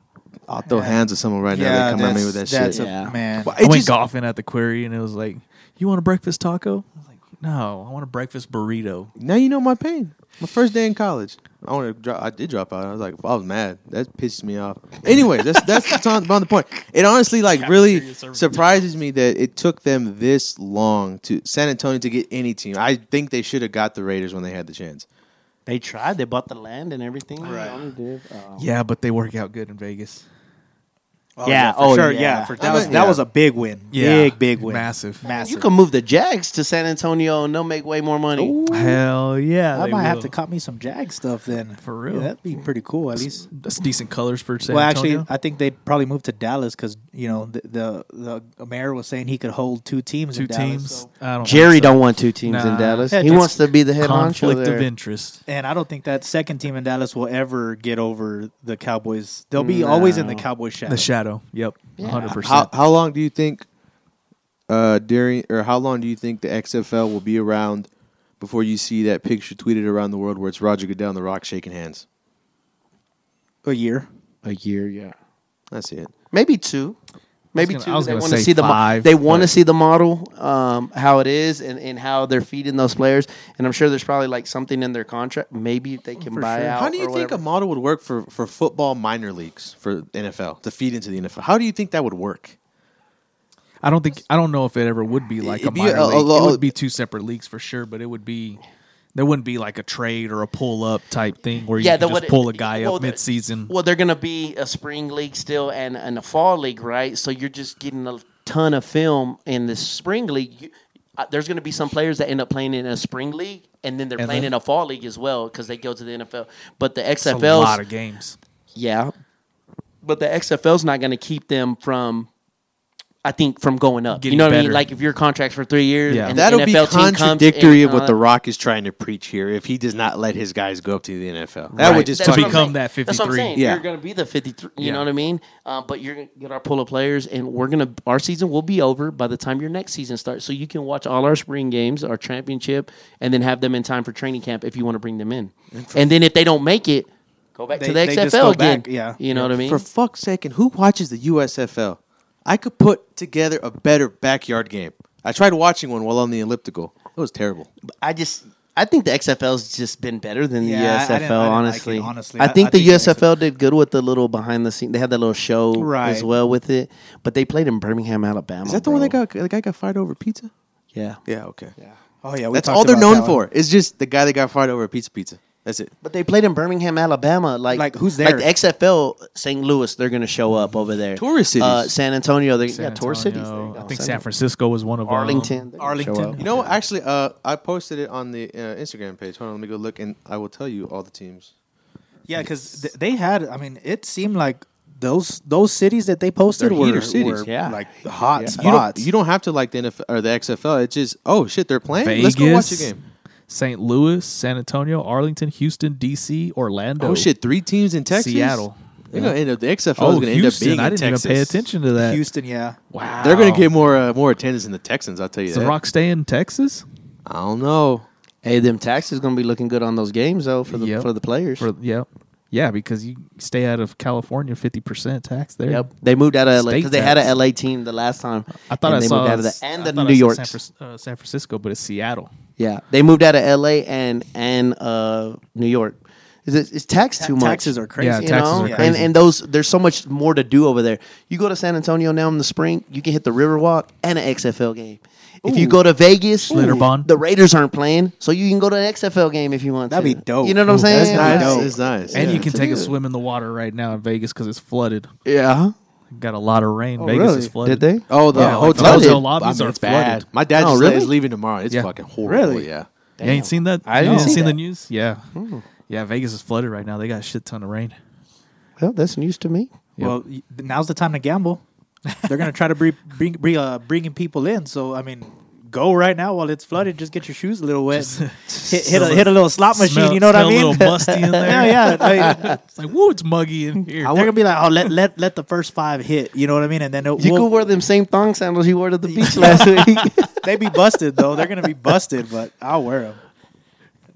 I'll throw hands at someone right now. yeah, They come at me with that that's shit. a Yeah. man. Well, I It went just- golfing at the quarry and it was like, "You want a breakfast taco?" I was like, "No, I want a breakfast burrito." Now you know my pain. My first day in college. I want to. Drop, I did drop out. I was like, I was mad. That pisses me off. Anyway, that's that's that's on, on the point. It honestly like really surprises me that it took them this long to San Antonio to get any team. I think they should have got the Raiders when they had the chance. They tried. They bought the land and everything. Right. Did, um, Yeah, but they work out good in Vegas. Oh, Yeah, for oh, sure. yeah. Yeah, for, that I was mean, that yeah. was a big win. Yeah. Big big win. Massive. massive. You can move the Jags to San Antonio and they'll make way more money. Hell yeah! I they might have to cop me some Jag stuff then. For real. Yeah, that'd be pretty cool. At least. That's decent colors for San well, Antonio. actually, I think they'd probably move to Dallas because you know the, the the mayor was saying he could hold two teams. two in Dallas, teams. so- I don't. Jerry so. don't want two teams in Dallas. Yeah, he wants to be the head honcho conflict there. of interest. and I don't think that second team in Dallas will ever get over the Cowboys. They'll be always in the No. Cowboys shadow. The shadow. Yep. Yeah. hundred How percent. how long do you think, uh, during or how long do you think the XFL will be around before you see that picture tweeted around the world where it's Roger Goodell and The Rock shaking hands? a year. A year, yeah. That's it. Maybe two. Maybe gonna- two. They want to see the five, they want to see the model, um, how it is, and, and how they're feeding those players. And I'm sure there's probably like something in their contract. Maybe they can buy sure. out. How do you think a model would work for, for football minor leagues for NFL to feed into the NFL? How do you think that would work? I don't think I don't know if it ever would be like a It'd be minor a- a league. lo- it would be two separate leagues for sure, but it would be there wouldn't be like a trade or a pull up type thing where you Yeah, can just what- pull a guy well, up mid season. Well, they're gonna be a spring league still and, and a fall league, right? So you're just getting a ton of film in the spring league. You, uh, there's gonna be some players that end up playing in a spring league and then they're And playing then- in a fall league as well because they go to the NFL. But the XFL, a lot of games. yeah, but the XFL's not gonna keep them from. I think from going up, Getting you know what I mean. Like if your contract's for three years, Yeah. and That'll the be NFL team contradictory of what The. Rock is trying to preach here. If he does not let his guys go up to the NFL, that Right. would just That's To what I'm fucking- become that That's what I'm 53. Yeah. You're going to be the 53. You Yeah. know what I mean? Uh, but you're going to get our pull of players, and we're going to our season will be over by the time your next season starts. So you can watch all our spring games, our championship, and then have them in time for training camp if you want to bring them in. And then if they don't make it, go back They- to the XFL again. back, yeah. you know what I mean? For fuck's sake, and who watches the USFL? I could put together a better backyard game. I tried watching one while on the elliptical. It was terrible. I just. I think the XFL's just been better than the Yeah, I- I USFL. didn't- I didn't like it, honestly, honestly. I I- think I the think the USFL did good with the little behind the scene. They had that little show Right. as well with it, but they played in Birmingham, Alabama. Is that the one that got the guy got fired over pizza? Yeah, Yeah, okay. Yeah. Oh yeah, we That's talked all they're about known that one. for. It's just the guy that got fired over a pizza pizza. That's it. But they played in Birmingham, Alabama. Like, Like, who's Like there? the XFL, St. Louis, they're going to show up over there. Tourist cities. Uh, San Antonio, they San yeah, tourist cities. There you go. I think San Francisco was one of our Arlington, they're Arlington. You know, what? actually, uh, I posted it on the uh, Instagram page. Hold on, let me go look, and I will tell you all the teams. Yeah, because th- they had. I mean, it seemed like those those cities that they posted They're were, cities. were, Yeah. like hot Yeah. You don't, you don't have to like the NFL or the XFL. It's just, oh shit, they're playing. Let's go watch a game. St. Louis, San Antonio, Arlington, Houston, DC, Orlando. Oh shit, three teams in Texas. Seattle. They're gonna end up, the XFL Oh, is going to end up Houston. being I in didn't Texas. even pay attention to that. Houston, yeah. Wow. They're going to get more uh, more attendance than the Texans. I'll tell you Does that. The Rock stay in Texas? I don't know. Hey, them taxes going to be looking good on those games though for the Yep. for the players. For yeah, yeah, because you stay out of California, fifty percent tax there. yep, they moved out of LA because they had an LA team the last time. I thought and I they saw moved out of that, and I the New York. San, Fran- uh, San Francisco, but it's Seattle. Yeah, they moved out of LA and and uh, New York. Is it, it's tax too much? Taxes are crazy. Yeah, you taxes know? are And crazy. and those there's so much more to do over there. You go to San Antonio now in the spring, you can hit the Riverwalk and an XFL game. If you go to Vegas, Schlitterbahn. the Raiders aren't playing, so you can go to an XFL game if you want. That'd to. be dope. You know what I'm saying? that's Nice. dope. It's nice. And Yeah. you can take a swim in the water right now in Vegas because it's flooded. Yeah. Got a lot of rain. Oh, Vegas really? is flooded. Did they? Oh, the Yeah, like hotel, hotel lobbies I mean, are it's bad. flooded. My dad Oh, just really? is leaving tomorrow. It's Yeah. fucking horrible. Really? Yeah. You ain't seen that? I you didn't ain't see seen the news? Yeah. Yeah, Vegas is flooded right now. They got a shit ton of rain. Well, that's news to me. Yep. Well, now's the time to gamble. They're gonna try to bring bring bring uh, bringing people in. So I mean, go right now while it's flooded. Just get your shoes a little wet. hit hit a, hit a little slot machine. Smell- you know what I mean? A little musty in there. yeah, yeah. I mean, It's like, woo, it's muggy in here. they're gonna be like, oh, let let let the first five hit. You know what I mean? And then it, You we'll- could wear them same thong sandals you wore to the beach last week. they be busted though. They're gonna be busted, but I'll wear them.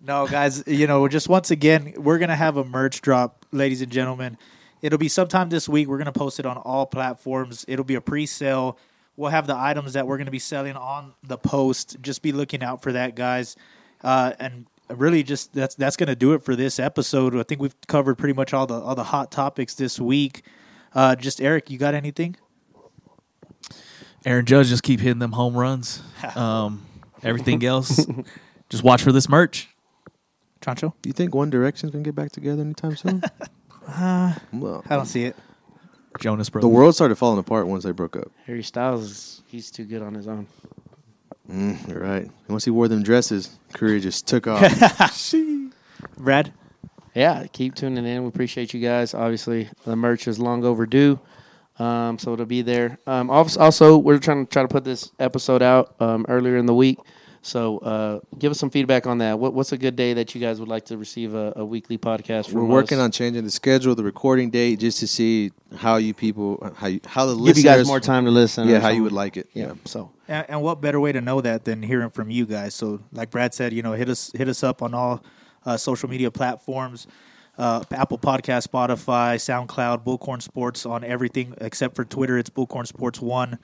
No, guys, you know, just once again, we're gonna have a merch drop, ladies and gentlemen. It'll be sometime this week. We're gonna post it on all platforms. It'll be a pre-sale. We'll have the items that we're gonna be selling on the post. Just be looking out for that, guys. Uh, and really, just that's that's gonna do it for this episode. I think we've covered pretty much all the all the hot topics this week. Uh, just Eric, you got anything? Aaron Judge just keep hitting them home runs. Um, everything else, just watch for this merch. Chancho? Do you think One Direction's gonna get back together anytime soon? well, I don't see it. Jonas the world started falling apart once they broke up. Harry Styles, is- he's too good on his own. Mm, you're right. Once he wore them dresses, career just took off. Brad? yeah, keep tuning in. We appreciate you guys. Obviously, the merch is long overdue, um, so it'll be there. Um, also, we're trying to try to put this episode out um, earlier in the week. So, uh, give us some feedback on that. What, what's a good day that you guys would like to receive a, a weekly podcast? We're working us? on changing the schedule, the recording date, just to see how you people, how you, how the give listeners, you guys more time to listen. Yeah, how you would like it. Yeah. So, And, and what better way to know that than hearing from you guys? So, like Brad said, you know, hit us hit us up on all uh, social media platforms, uh, Apple Podcast, Spotify, SoundCloud, Bullcorn Sports on everything except for Twitter. It's Bullcorn Sports One.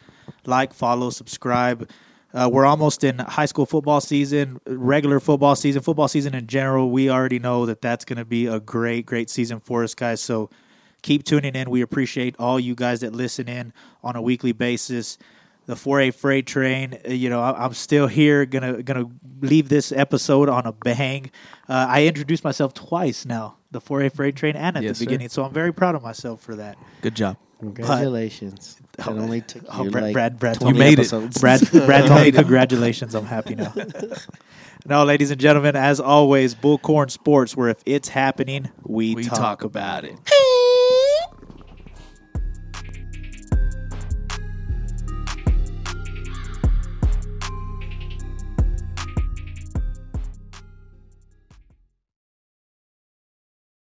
Like, follow, subscribe. Uh, we're almost in high school football season, regular football season, football season in general. We already know that that's going to be a great, great season for us, guys. So keep tuning in. We appreciate all you guys that listen in on a weekly basis. The 4A freight train. Uh, You know, I, I'm still here. Gonna gonna leave this episode on a bang. Uh, I introduced myself twice now, the 4A freight train, and at Yes, the sir. beginning. So I'm very proud of myself for that. Good job. Congratulations. It only took Oh, you Brad, like Brad, Brad, 20 told me- made it. Brad, Brad told me congratulations. I'm happy now. now, ladies and gentlemen, as always, Bullcorn Sports, where if it's happening, we, We talk, talk about about it. it.